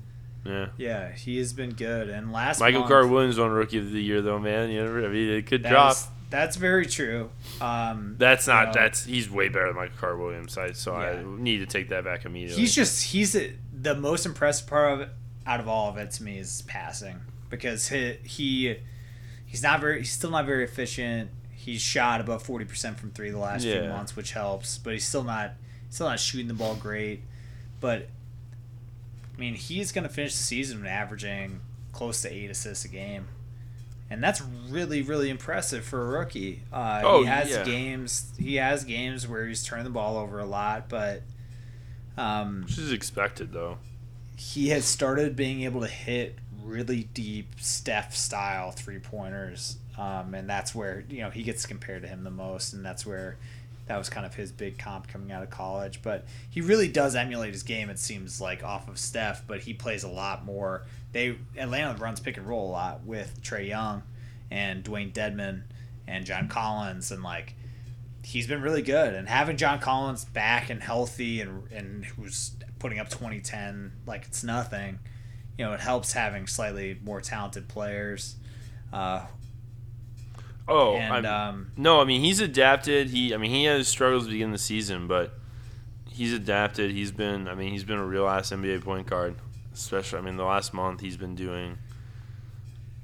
[SPEAKER 3] Yeah.
[SPEAKER 2] Yeah, he has been good. And last
[SPEAKER 3] Michael
[SPEAKER 2] month,
[SPEAKER 3] Carter Williams won Rookie of the Year though, man. You know, I mean, it could drop.
[SPEAKER 2] is- that's very true. Um,
[SPEAKER 3] That's
[SPEAKER 2] you
[SPEAKER 3] not.
[SPEAKER 2] know,
[SPEAKER 3] That's he's way better than Michael Carter Williams. I, so I need to take that back immediately.
[SPEAKER 2] He's just he's a, the most impressive part of it out of all of it to me is passing because he, he he's not very he's still not very efficient. He's shot above forty percent from three the last few months, which helps, but he's still not still not shooting the ball great. But I mean, he's going to finish the season averaging close to eight assists a game. And that's really really impressive for a rookie. Uh,
[SPEAKER 3] Oh,
[SPEAKER 2] he has
[SPEAKER 3] yeah.
[SPEAKER 2] games. He has games where he's turned the ball over a lot, but um,
[SPEAKER 3] Which is expected though.
[SPEAKER 2] he has started being able to hit really deep Steph style three pointers, um, and that's where you know he gets compared to him the most, and that's where that was kind of his big comp coming out of college. But he really does emulate his game. It seems like off of Steph, but he plays a lot more. They Atlanta runs pick and roll a lot with Trae Young and Dewayne Dedmon and John Collins, and like he's been really good. And having John Collins back and healthy and and who's putting up 2010 like it's nothing, you know, it helps having slightly more talented players. Uh,
[SPEAKER 3] Oh,
[SPEAKER 2] and um,
[SPEAKER 3] no, I mean he's adapted. He, I mean he has struggles the beginning the season, but he's adapted. He's been, I mean he's been a real ass NBA point guard. Especially, I mean the last month he's been doing,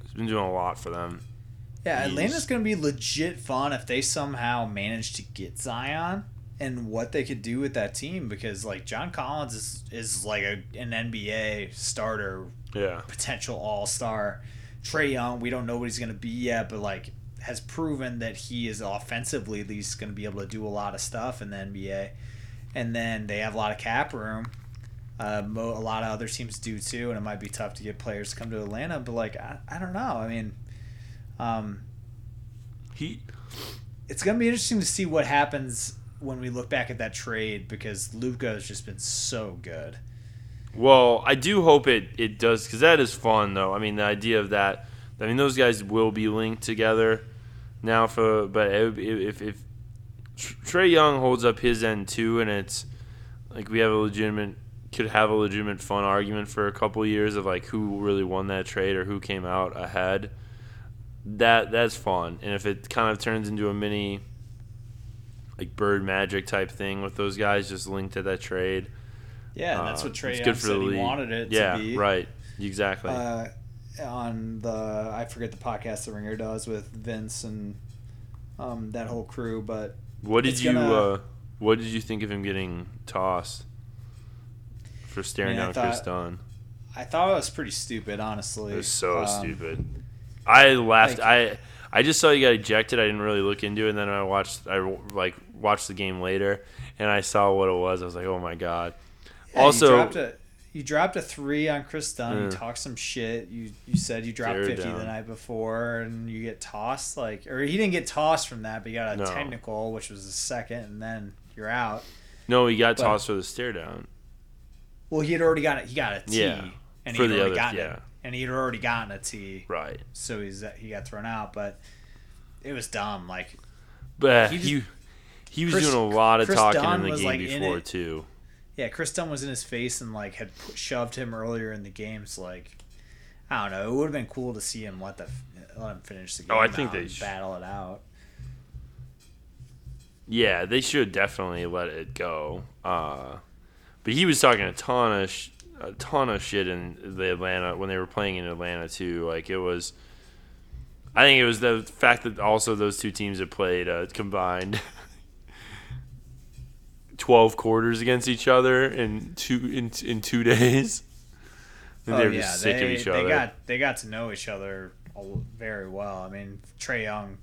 [SPEAKER 3] he's been doing a lot for them.
[SPEAKER 2] yeah,
[SPEAKER 3] he's-
[SPEAKER 2] Atlanta's going to be legit fun if they somehow manage to get Zion and what they could do with that team because like John Collins is is like a, an NBA starter
[SPEAKER 3] Yeah,
[SPEAKER 2] potential all star. Trae Young, we don't know what he's going to be yet, but like has proven that he is offensively at least going to be able to do a lot of stuff in the NBA. And then they have a lot of cap room. Uh, mo- a lot of other teams do too, and it might be tough to get players to come to Atlanta. But like, I, I don't know. I mean, um,
[SPEAKER 3] he,
[SPEAKER 2] it's going to be interesting to see what happens when we look back at that trade because Luka has just been so good.
[SPEAKER 3] Well, I do hope it, it does because that is fun though. I mean, the idea of that. I mean, those guys will be linked together now. For but if if, if Trae Young holds up his end too, and it's like we have a legitimate could have a legitimate fun argument for a couple years of like who really won that trade or who came out ahead. That that's fun, and if it kind of turns into a mini like bird magic type thing with those guys just linked to that trade.
[SPEAKER 2] Yeah, that's
[SPEAKER 3] Uh,
[SPEAKER 2] what Trae
[SPEAKER 3] good for the league.
[SPEAKER 2] wanted it
[SPEAKER 3] yeah,
[SPEAKER 2] to be.
[SPEAKER 3] right. Exactly.
[SPEAKER 2] uh, on the I forget the podcast the Ringer does with Vince and um, that whole crew, but
[SPEAKER 3] what did you
[SPEAKER 2] gonna-
[SPEAKER 3] uh, What did you think of him getting tossed for staring
[SPEAKER 2] I mean,
[SPEAKER 3] down Kris
[SPEAKER 2] thought-
[SPEAKER 3] Dunn?
[SPEAKER 2] I thought it was pretty stupid, honestly.
[SPEAKER 3] It was so
[SPEAKER 2] Um,
[SPEAKER 3] stupid. I laughed. I I just saw he got ejected. I didn't really look into it. And then I watched. I like watched the game later, and I saw what it was. I was like, oh my god.
[SPEAKER 2] yeah,
[SPEAKER 3] also,
[SPEAKER 2] you dropped a you three on Kris Dunn. You
[SPEAKER 3] Yeah.
[SPEAKER 2] talked some shit. You you said you dropped fifty
[SPEAKER 3] down.
[SPEAKER 2] the night before, and you get tossed. Like, or he didn't get tossed from that, but you got a
[SPEAKER 3] No.
[SPEAKER 2] technical, which was a second, and then you're out.
[SPEAKER 3] no, he got
[SPEAKER 2] but-
[SPEAKER 3] tossed for the stare down.
[SPEAKER 2] Well, he had already got it. He got a T,
[SPEAKER 3] Yeah,
[SPEAKER 2] and he had already
[SPEAKER 3] other-
[SPEAKER 2] gotten
[SPEAKER 3] yeah.
[SPEAKER 2] it, and he had already gotten a T.
[SPEAKER 3] Right.
[SPEAKER 2] so he's he got thrown out. But it was dumb. Like
[SPEAKER 3] But
[SPEAKER 2] He
[SPEAKER 3] he
[SPEAKER 2] just-
[SPEAKER 3] he, was
[SPEAKER 2] Kris-
[SPEAKER 3] doing a lot of
[SPEAKER 2] Kris
[SPEAKER 3] talking
[SPEAKER 2] Dunn
[SPEAKER 3] in the game
[SPEAKER 2] like,
[SPEAKER 3] before too.
[SPEAKER 2] yeah, Kris Dunn was in his face and like had shoved him earlier in the game. So like I don't know. It would have been cool to see him let the let him finish the game.
[SPEAKER 3] Oh, I think they
[SPEAKER 2] and
[SPEAKER 3] sh-
[SPEAKER 2] battle it out.
[SPEAKER 3] Yeah, they should definitely let it go. Uh, but he was talking a ton of sh- a ton of shit in the Atlanta when they were playing in Atlanta too. Like it was, I think it was the fact that also those two teams had played uh, combined twelve quarters against each other in two in in two days. And they were just sick
[SPEAKER 2] Oh, they,
[SPEAKER 3] of each
[SPEAKER 2] they
[SPEAKER 3] other.
[SPEAKER 2] got they got to know each other very well. I mean, Trae Young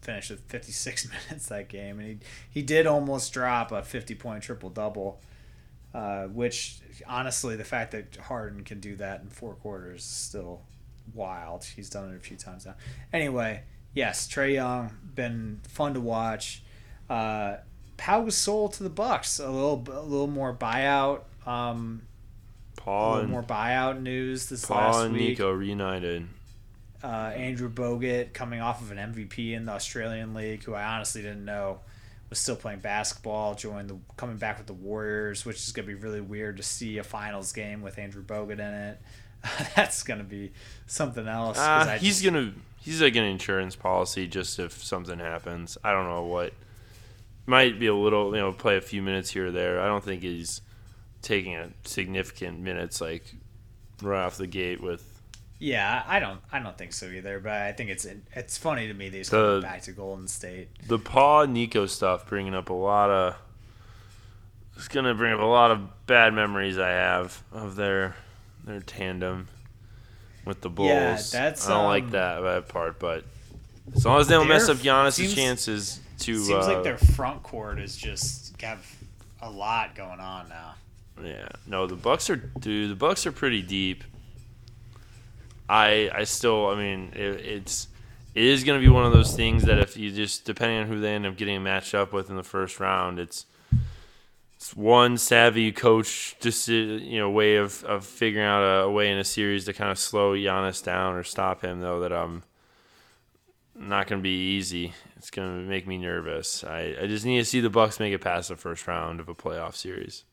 [SPEAKER 2] finished with 56 minutes that game, and he he did almost drop a 50 point triple double. Uh, which honestly, the fact that Harden can do that in four quarters is still wild. He's done it a few times now. Anyway, yes, Trae Young been fun to watch. Uh, Pau Gasol to the Bucks. A little a little more buyout. Um, a
[SPEAKER 3] Paul
[SPEAKER 2] little
[SPEAKER 3] and
[SPEAKER 2] more buyout news this
[SPEAKER 3] Paul
[SPEAKER 2] last
[SPEAKER 3] and. Nico reunited.
[SPEAKER 2] Uh, Andrew Bogut coming off of an MVP in the Australian League, who I honestly didn't know was still playing basketball. Joined the coming back with the Warriors, which is gonna be really weird to see a finals game with Andrew Bogut in it. That's gonna be something else.
[SPEAKER 3] Uh, he's
[SPEAKER 2] just-
[SPEAKER 3] gonna he's like an insurance policy just if something happens. I don't know what. Might be a little you know play a few minutes here or there. I don't think he's taking a significant minutes like right off the gate with
[SPEAKER 2] yeah. I don't I don't think so either. But I think it's it's funny to me that he's
[SPEAKER 3] The-
[SPEAKER 2] coming back to Golden State.
[SPEAKER 3] the Pau Nico stuff, bringing up a lot of. It's gonna bring up a lot of bad memories I have of their their tandem. with the Bulls.
[SPEAKER 2] Yeah, that's,
[SPEAKER 3] I don't like
[SPEAKER 2] um,
[SPEAKER 3] that, that part, but as long as they don't mess up Giannis'
[SPEAKER 2] seems-
[SPEAKER 3] chances to
[SPEAKER 2] Seems
[SPEAKER 3] uh,
[SPEAKER 2] like their front court is just have a lot going on now.
[SPEAKER 3] Yeah, no, the Bucks are dude. The Bucks are pretty deep. I I still, I mean, it, it's it is going to be one of those things that if you just depending on who they end up getting matched up with in the first round, it's it's one savvy coach just you know way of, of figuring out a, a way in a series to kind of slow Giannis down or stop him though that um not going to be easy. It's going to make me nervous. I, I just need to see the Bucks make it past the first round of a playoff series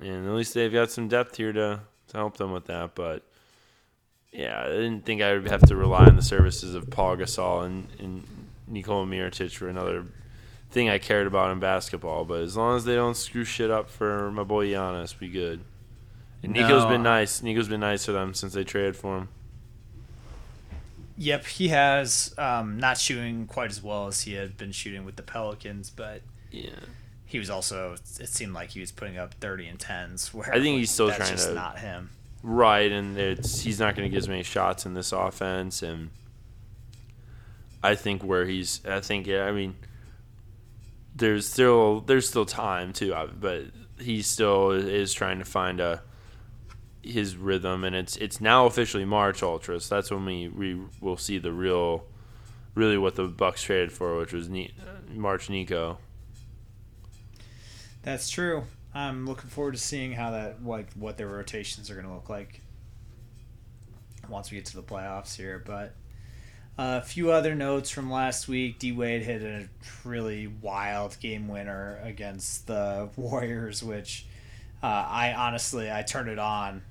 [SPEAKER 3] and at least they've got some depth here to, to help them with that. But yeah, I didn't think I would have to rely on the services of Pau Gasol and, and Nikola Mirotic for another thing I cared about in basketball. But as long as they don't screw shit up for my boy Giannis, we good. And Nico's
[SPEAKER 2] No.
[SPEAKER 3] been nice. Nico's been nice to them since they traded for him.
[SPEAKER 2] Yep, he has um, not shooting quite as well as he had been shooting with the Pelicans, but
[SPEAKER 3] Yeah.
[SPEAKER 2] he was also. It seemed like he was putting up thirty and tens. Where
[SPEAKER 3] I think he's still trying
[SPEAKER 2] just
[SPEAKER 3] to-
[SPEAKER 2] not him.
[SPEAKER 3] Right, and it's he's not going to get as many shots in this offense, and I think where he's, I think, yeah, I mean, there's still there's still time too, uh, but he still is trying to find a his rhythm, and it's it's now officially March Ultra, so that's when we we will see the real, really what the Bucks traded for, which was ne- March Nico.
[SPEAKER 2] That's true. I'm looking forward to seeing how that like what their rotations are going to look like once we get to the playoffs here. But uh, a few other notes from last week: D Wade hit a really wild game winner against the Warriors, which uh, I honestly I turned it on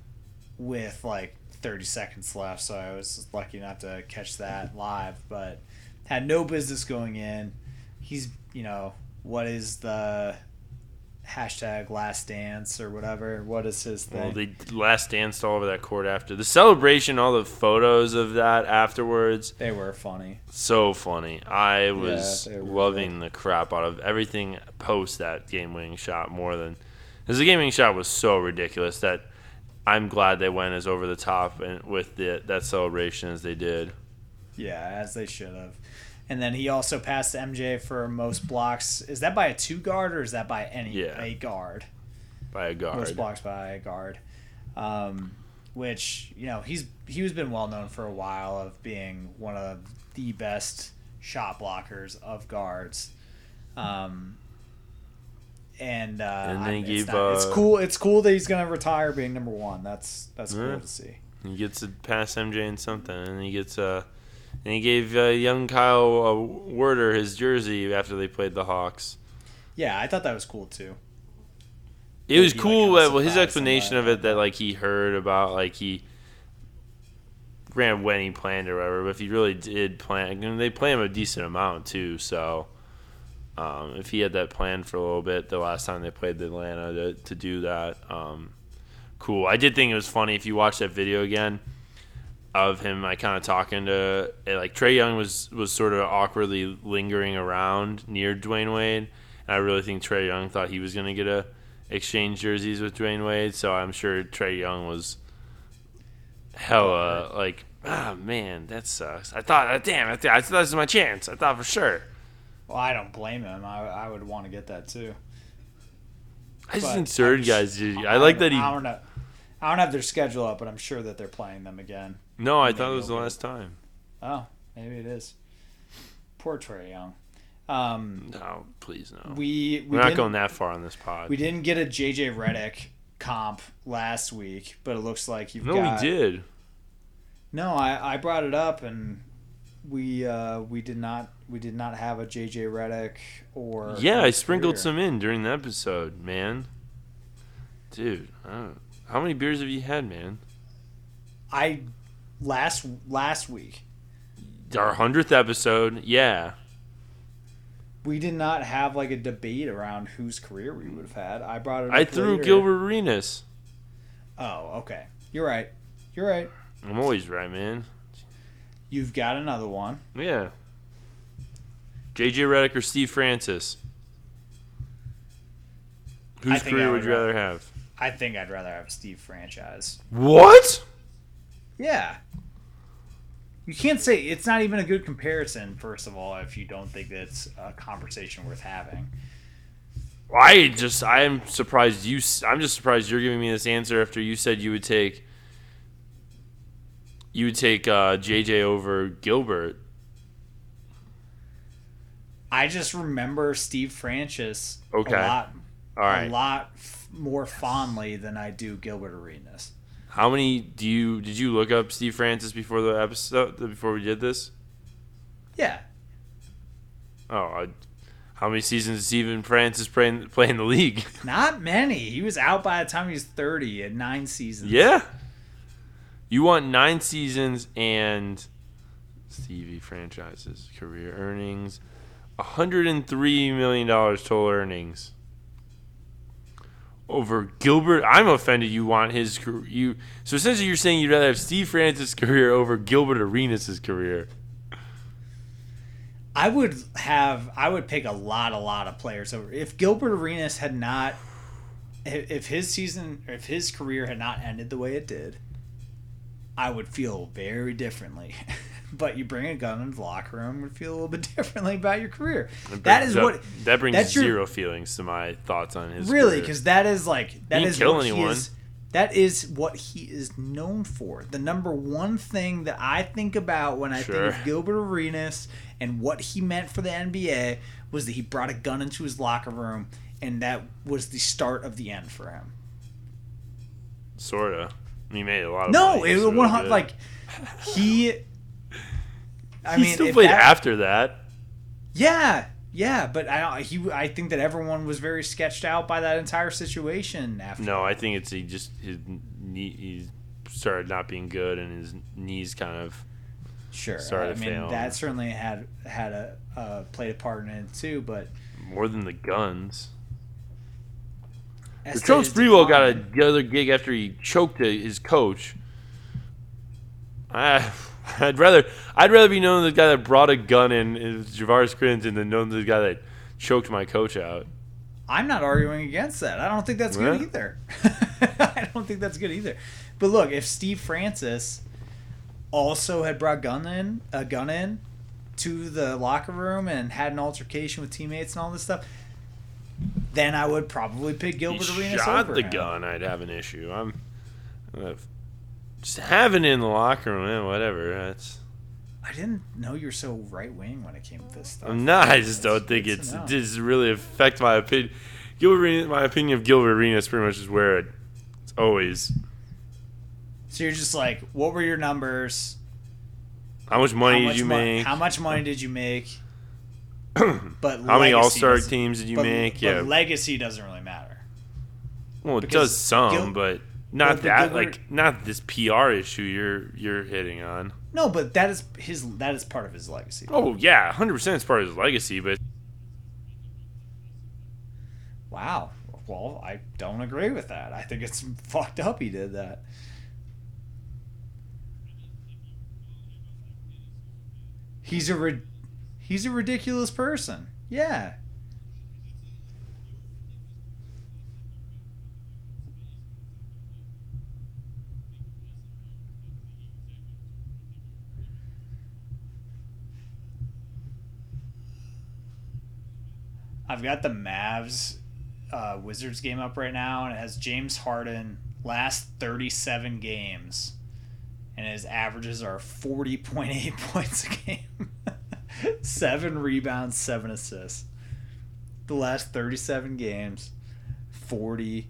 [SPEAKER 2] with like 30 seconds left, so I was lucky enough to catch that live, but had no business going in. He's you know what is the hashtag last dance or whatever. What is his thing?
[SPEAKER 3] Well, they last danced all over that court after the celebration. All the photos of that afterwards,
[SPEAKER 2] they were funny.
[SPEAKER 3] so funny. I was
[SPEAKER 2] were
[SPEAKER 3] loving the crap out of everything post that game winning shot more than because the game winning shot was so ridiculous that I'm glad they went as over the top and with the, that celebration as they did.
[SPEAKER 2] Yeah, as they should have. And then he also passed MJ for most blocks. Is that by a two guard or is that by any
[SPEAKER 3] Yeah.
[SPEAKER 2] a guard?
[SPEAKER 3] By a guard.
[SPEAKER 2] Most blocks by a guard. Um, which you know he's he was been well known for a while of being one of the best shot blockers of guards. Um, and uh,
[SPEAKER 3] And
[SPEAKER 2] I'm- it's,
[SPEAKER 3] gave,
[SPEAKER 2] not- it's
[SPEAKER 3] uh,
[SPEAKER 2] cool. It's cool that he's gonna retire being number one. That's that's
[SPEAKER 3] Yeah.
[SPEAKER 2] cool to see.
[SPEAKER 3] He gets to pass MJ in something, and he gets uh, and he gave uh, young Kyle uh, Werder his jersey after they played the Hawks.
[SPEAKER 2] Yeah, I thought that was cool too.
[SPEAKER 3] It was
[SPEAKER 2] like,
[SPEAKER 3] cool.
[SPEAKER 2] kinda
[SPEAKER 3] well, his explanation of it that like he heard about like he ran when he planned or whatever. But if he really did plan, and they play him a decent amount too. So um, if he had that plan for a little bit the last time they played the Atlanta to, to do that, um, cool. I did think it was funny if you watch that video again of him like kind of talking to eh, like Trae Young was was sort of awkwardly lingering around near Dwyane Wade, and I really think Trae Young thought he was gonna get a exchange jerseys with Dwyane Wade, so I'm sure Trae Young was hella like ah man that sucks. I thought damn I, th- I thought this was my chance. I thought for sure.
[SPEAKER 2] Well, I don't blame him. I, I would want to get that too.
[SPEAKER 3] I just
[SPEAKER 2] But
[SPEAKER 3] think third guys. did- I like that he.
[SPEAKER 2] I don't know. I don't have their schedule up, but I'm sure that they're playing them again.
[SPEAKER 3] No, I
[SPEAKER 2] maybe
[SPEAKER 3] thought it was the last time.
[SPEAKER 2] Oh, maybe it is. Poor Trae Young. Um,
[SPEAKER 3] No, please no.
[SPEAKER 2] we we
[SPEAKER 3] We're not going that far on this pod.
[SPEAKER 2] we didn't get a JJ Redick comp last week, but it looks like you've got
[SPEAKER 3] no,
[SPEAKER 2] got.
[SPEAKER 3] we did.
[SPEAKER 2] No, I, I brought it up and we uh, we did not we did not have a JJ Redick or
[SPEAKER 3] Yeah, I sprinkled
[SPEAKER 2] Greer.
[SPEAKER 3] some in during the episode, man. Dude, I don't, how many beers have you had, man?
[SPEAKER 2] I last last week
[SPEAKER 3] Our hundredth episode, yeah.
[SPEAKER 2] we did not have like a debate around whose career we would have had. I brought it. Up
[SPEAKER 3] I threw
[SPEAKER 2] later.
[SPEAKER 3] Gilbert Arenas.
[SPEAKER 2] Oh, okay. You're right. You're right.
[SPEAKER 3] I'm always right, man.
[SPEAKER 2] You've got another one.
[SPEAKER 3] Yeah. JJ Redick or Steve Francis? Whose career
[SPEAKER 2] would
[SPEAKER 3] you rather have?
[SPEAKER 2] I think I'd rather have Steve franchise.
[SPEAKER 3] What?
[SPEAKER 2] Yeah. You can't say it's not even a good comparison. First of all, if you don't think that's a conversation worth having.
[SPEAKER 3] I just I am surprised you. I'm just surprised you're giving me this answer after you said you would take. You would take uh, JJ over Gilbert.
[SPEAKER 2] I just remember Steve Francis
[SPEAKER 3] Okay.
[SPEAKER 2] a lot,
[SPEAKER 3] All right.
[SPEAKER 2] a lot more fondly than I do Gilbert Arenas.
[SPEAKER 3] How many do you did you look up Steve Francis before the episode before we did this?
[SPEAKER 2] Yeah,
[SPEAKER 3] Oh, I, how many seasons did Steven Francis play in, play in the league?
[SPEAKER 2] not many. He was out by the time he was thirty at nine seasons.
[SPEAKER 3] yeah. You want nine seasons and Stevie franchises career earnings, hundred and three million dollars total earnings. Over Gilbert, I'm offended. You want his car- you so essentially you're saying you'd rather have Steve Francis' career over Gilbert Arenas' career.
[SPEAKER 2] I would have. I would pick a lot, a lot of players over. If Gilbert Arenas had not, if his season, if his career had not ended the way it did, I would feel very differently. but you bring a gun into the locker room, would feel a little bit differently about your career. That is
[SPEAKER 3] brings
[SPEAKER 2] what
[SPEAKER 3] that brings
[SPEAKER 2] that's your-
[SPEAKER 3] zero feelings to my thoughts on his
[SPEAKER 2] really because that is like that is
[SPEAKER 3] kill
[SPEAKER 2] what he is. That is what he is known for. The number one thing that I think about when I
[SPEAKER 3] Sure.
[SPEAKER 2] think of Gilbert Arenas and what he meant for the NBA was that he brought a gun into his locker room, and that was the start of the end for him.
[SPEAKER 3] sorta. He made a lot of
[SPEAKER 2] No,
[SPEAKER 3] money.
[SPEAKER 2] it was
[SPEAKER 3] really
[SPEAKER 2] one hundred. Like he. I
[SPEAKER 3] he
[SPEAKER 2] mean,
[SPEAKER 3] still played
[SPEAKER 2] that-
[SPEAKER 3] after that.
[SPEAKER 2] Yeah, yeah, but I he I think that everyone was very sketched out by that entire situation. After
[SPEAKER 3] No, I think it's he just his knee he started not being good and his knees kind of
[SPEAKER 2] Sure.
[SPEAKER 3] Started
[SPEAKER 2] I mean,
[SPEAKER 3] failing.
[SPEAKER 2] that certainly had had a uh, played a part in it too. But
[SPEAKER 3] more than the guns. The Coach
[SPEAKER 2] to his
[SPEAKER 3] Sprewell got
[SPEAKER 2] decline-
[SPEAKER 3] another gig after he choked his coach. I, I'd rather I'd rather be known as the guy that brought a gun in, is Javaris Crittenton, than known as the guy that choked my coach out.
[SPEAKER 2] I'm not arguing against that. I don't think that's good
[SPEAKER 3] Yeah.
[SPEAKER 2] either. I don't think that's good either. But look, if Steve Francis also had brought gun in a gun in to the locker room and had an altercation with teammates and all this stuff, then I would probably pick Gilbert
[SPEAKER 3] he
[SPEAKER 2] Arenas
[SPEAKER 3] shot
[SPEAKER 2] over
[SPEAKER 3] the
[SPEAKER 2] him.
[SPEAKER 3] gun, I'd have an issue. I'm uh, just having it in the locker room, eh, whatever. That's
[SPEAKER 2] I didn't know you were so right wing when it came to this stuff.
[SPEAKER 3] I'm not. I just don't
[SPEAKER 2] It's
[SPEAKER 3] think
[SPEAKER 2] good
[SPEAKER 3] it's it does really affect my opinion. Gilbert, my opinion of Gilbert Arenas pretty much is where it, it's always.
[SPEAKER 2] So you're just like, what were your numbers?
[SPEAKER 3] How much money
[SPEAKER 2] how
[SPEAKER 3] did you
[SPEAKER 2] mon-
[SPEAKER 3] make?
[SPEAKER 2] How much money did you make? but
[SPEAKER 3] How many All Star teams did you
[SPEAKER 2] but-
[SPEAKER 3] make?
[SPEAKER 2] but
[SPEAKER 3] Yeah.
[SPEAKER 2] legacy doesn't really matter.
[SPEAKER 3] well, it
[SPEAKER 2] because
[SPEAKER 3] does some,
[SPEAKER 2] Gil-
[SPEAKER 3] but not that. Like not this PR issue you're you're hitting on.
[SPEAKER 2] No, but that is his. That is part of his legacy.
[SPEAKER 3] Oh yeah, hundred percent. It's part of his legacy, but
[SPEAKER 2] Wow. Well, I don't agree with that. I think it's fucked up. He did that. He's a he's a ridiculous person. Yeah. I've got the Mavs uh, Wizards game up right now, and it has James Harden last 37 games, and his averages are 40.8 points a game, seven rebounds, seven assists. The last 37 games, 40.8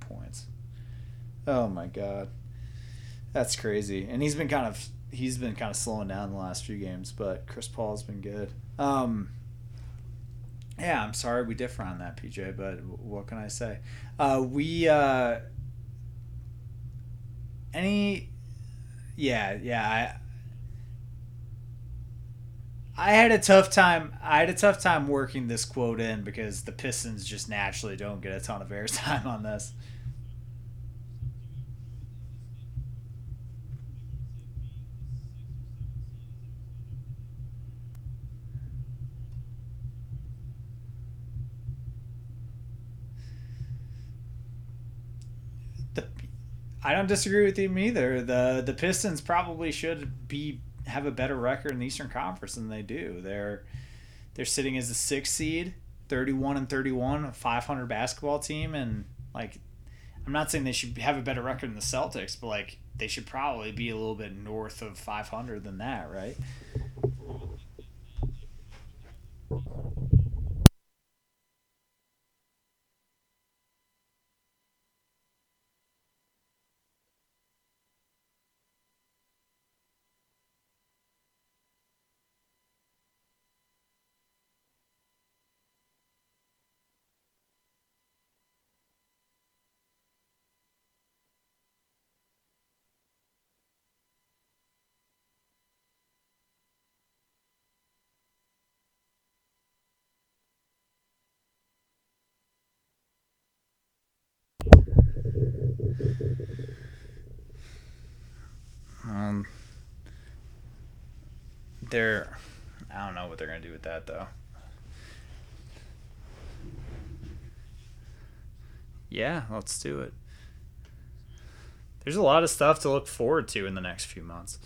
[SPEAKER 2] points. Oh my god, that's crazy. And he's been kind of he's been kind of slowing down the last few games, but Chris Paul's been good. Um, yeah, I'm sorry we differ on that, PJ, but what can I say? Uh, we uh, any yeah yeah I I had a tough time. I had a tough time working this quote in because the Pistons just naturally don't get a ton of airtime on this. the I don't disagree with you either. The the Pistons probably should be have a better record in the Eastern Conference than they do. They're they're sitting as the sixth seed, thirty one and thirty one, a five hundred basketball team, and like I'm not saying they should have a better record than the Celtics, but like they should probably be a little bit north of five hundred than that, right? Um, they're, I don't know what they're gonna do with that though. Yeah, let's do it. There's a lot of stuff to look forward to in the next few months.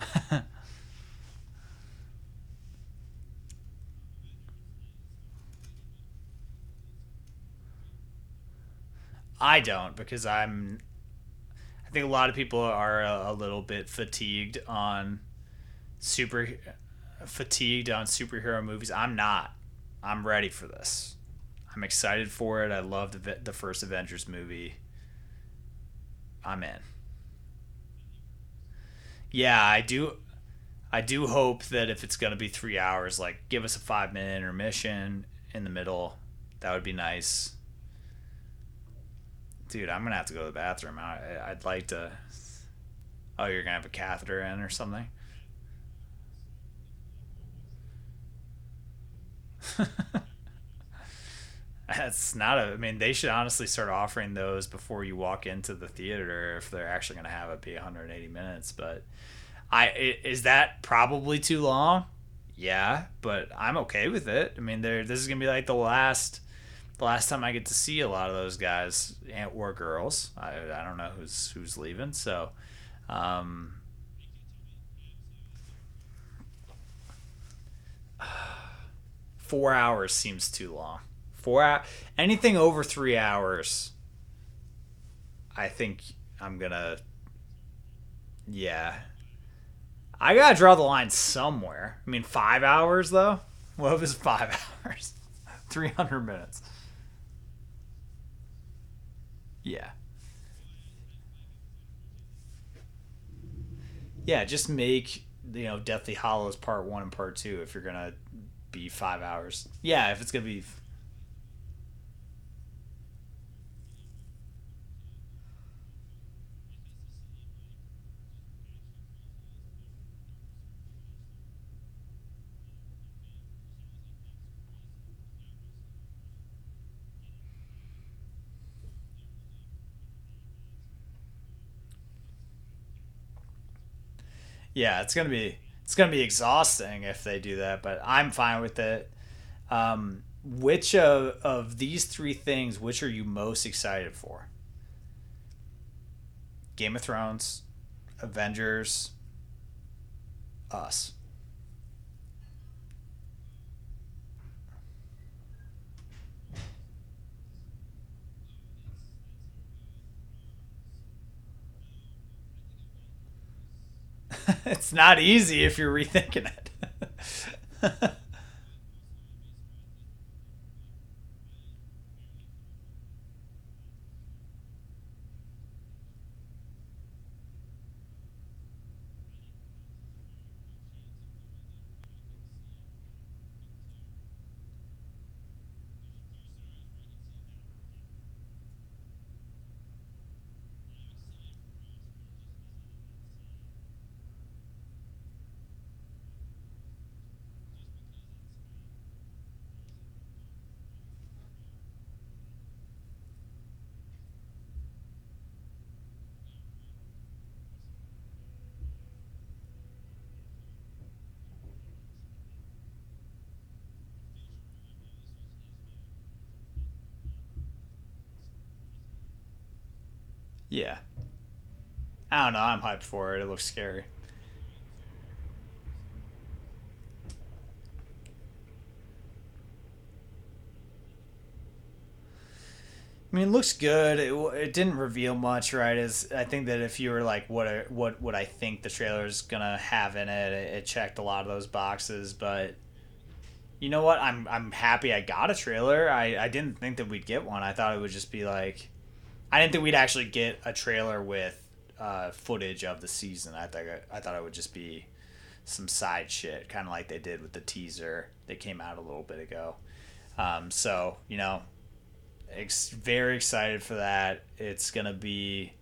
[SPEAKER 2] I don't because I'm. I think a lot of people are a, a little bit fatigued on super fatigued on superhero movies. I'm not. I'm ready for this. I'm excited for it. I loved the, the first Avengers movie. I'm in. Yeah, I do. I do hope that if it's gonna be three hours, like give us a five minute intermission in the middle. That would be nice dude, I'm gonna have to go to the bathroom. I, I'd like to. Oh, you're gonna have a catheter in or something. That's not a. I mean, they should honestly start offering those before you walk into the theater if they're actually gonna have it be 180 minutes. But I is that probably too long? Yeah, but I'm okay with it. I mean, there. This is gonna be like the last the last time I get to see a lot of those guys or girls. I, I don't know who's who's leaving. So, um, four hours seems too long. Four anything over three hours. I think I'm gonna. Yeah, I gotta draw the line somewhere. I mean, five hours though. What if it's five hours? 300 minutes. Yeah. Yeah, just make you know Deathly Hallows Part One and Part Two if you're gonna be five hours. Yeah, if it's gonna be yeah, it's gonna be it's gonna be exhausting if they do that, but I'm fine with it. Um, which of of these three things, which are you most excited for? Game of Thrones, Avengers, Us. it's not easy if you're rethinking it. Yeah. I don't know. I'm hyped for it. It looks scary. I mean, it looks good. It, it didn't reveal much, right? Is I think that if you were like, what are, what would I think the trailer is gonna have in it? it? It checked a lot of those boxes, but you know what? I'm I'm happy I got a trailer. I I didn't think that we'd get one. I thought it would just be like, I didn't think we'd actually get a trailer with uh, footage of the season. I thought I thought it would just be some side shit, kind of like they did with the teaser that came out a little bit ago. Um, so you know, ex- very excited for that. It's gonna be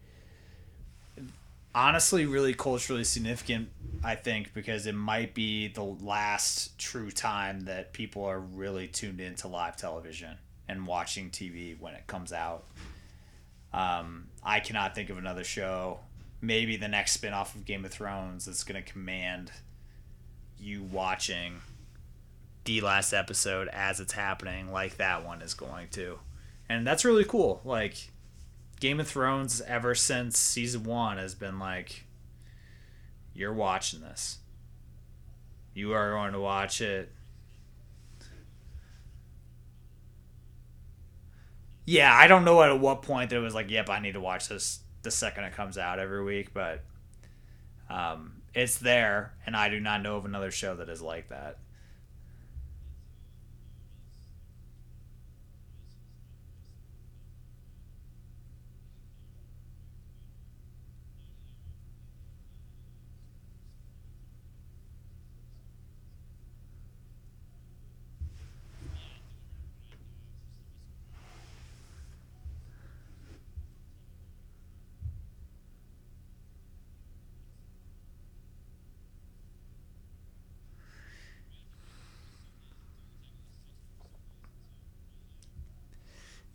[SPEAKER 2] honestly really culturally significant. I think because it might be the last true time that people are really tuned into live television and watching TV when it comes out. Um, I cannot think of another show, maybe the next spinoff of Game of Thrones, that's going to command you watching the last episode as it's happening, like that one is going to. And that's really cool. Like, Game of Thrones, ever since season one, has been like, you're watching this. You are going to watch it. Yeah, I don't know at what point that it was like, yep, I need to watch this the second it comes out every week, but um, it's there, and I do not know of another show that is like that.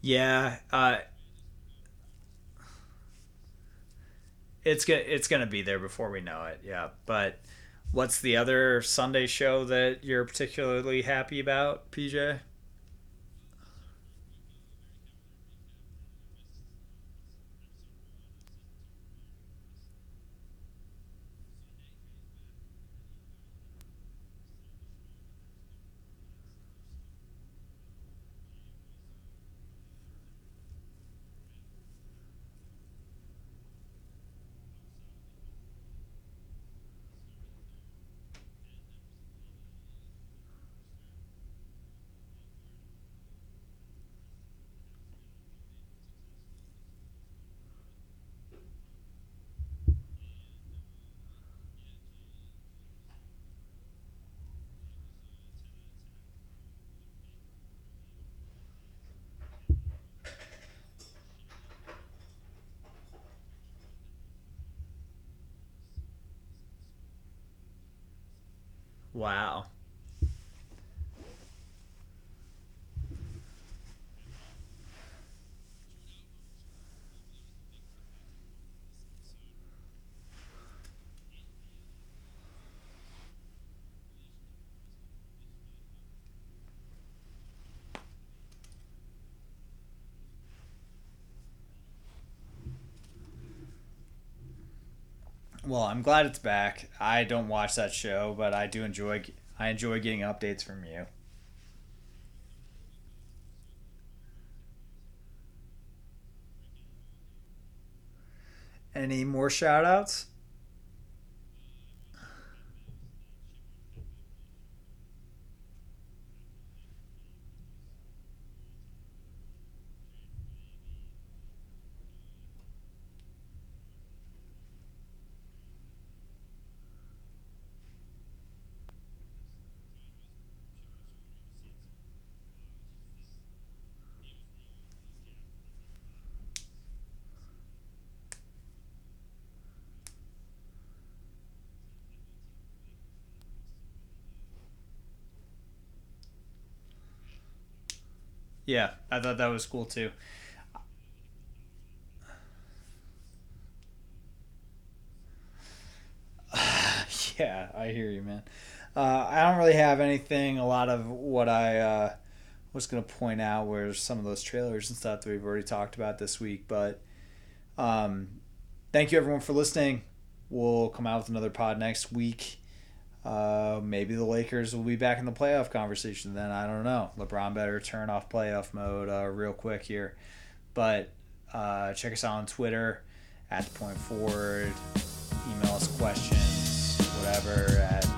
[SPEAKER 2] Yeah, uh, it's gonna it's gonna be there before we know it. Yeah, but what's the other Sunday show that you're particularly happy about, PJ? Wow. Well, I'm glad it's back. I don't watch that show, but I do enjoy I enjoy getting updates from you. Any more shout outs? Yeah, I thought that was cool too. yeah, I hear you, man. Uh, I don't really have anything. A lot of what I uh, was going to point out were some of those trailers and stuff that we've already talked about this week. But Um, thank you everyone for listening. We'll come out with another pod next week. Uh, maybe the Lakers will be back in the playoff conversation then. I don't know. LeBron better turn off playoff mode uh, real quick here. But uh, check us out on Twitter at the point forward. Email us questions, whatever,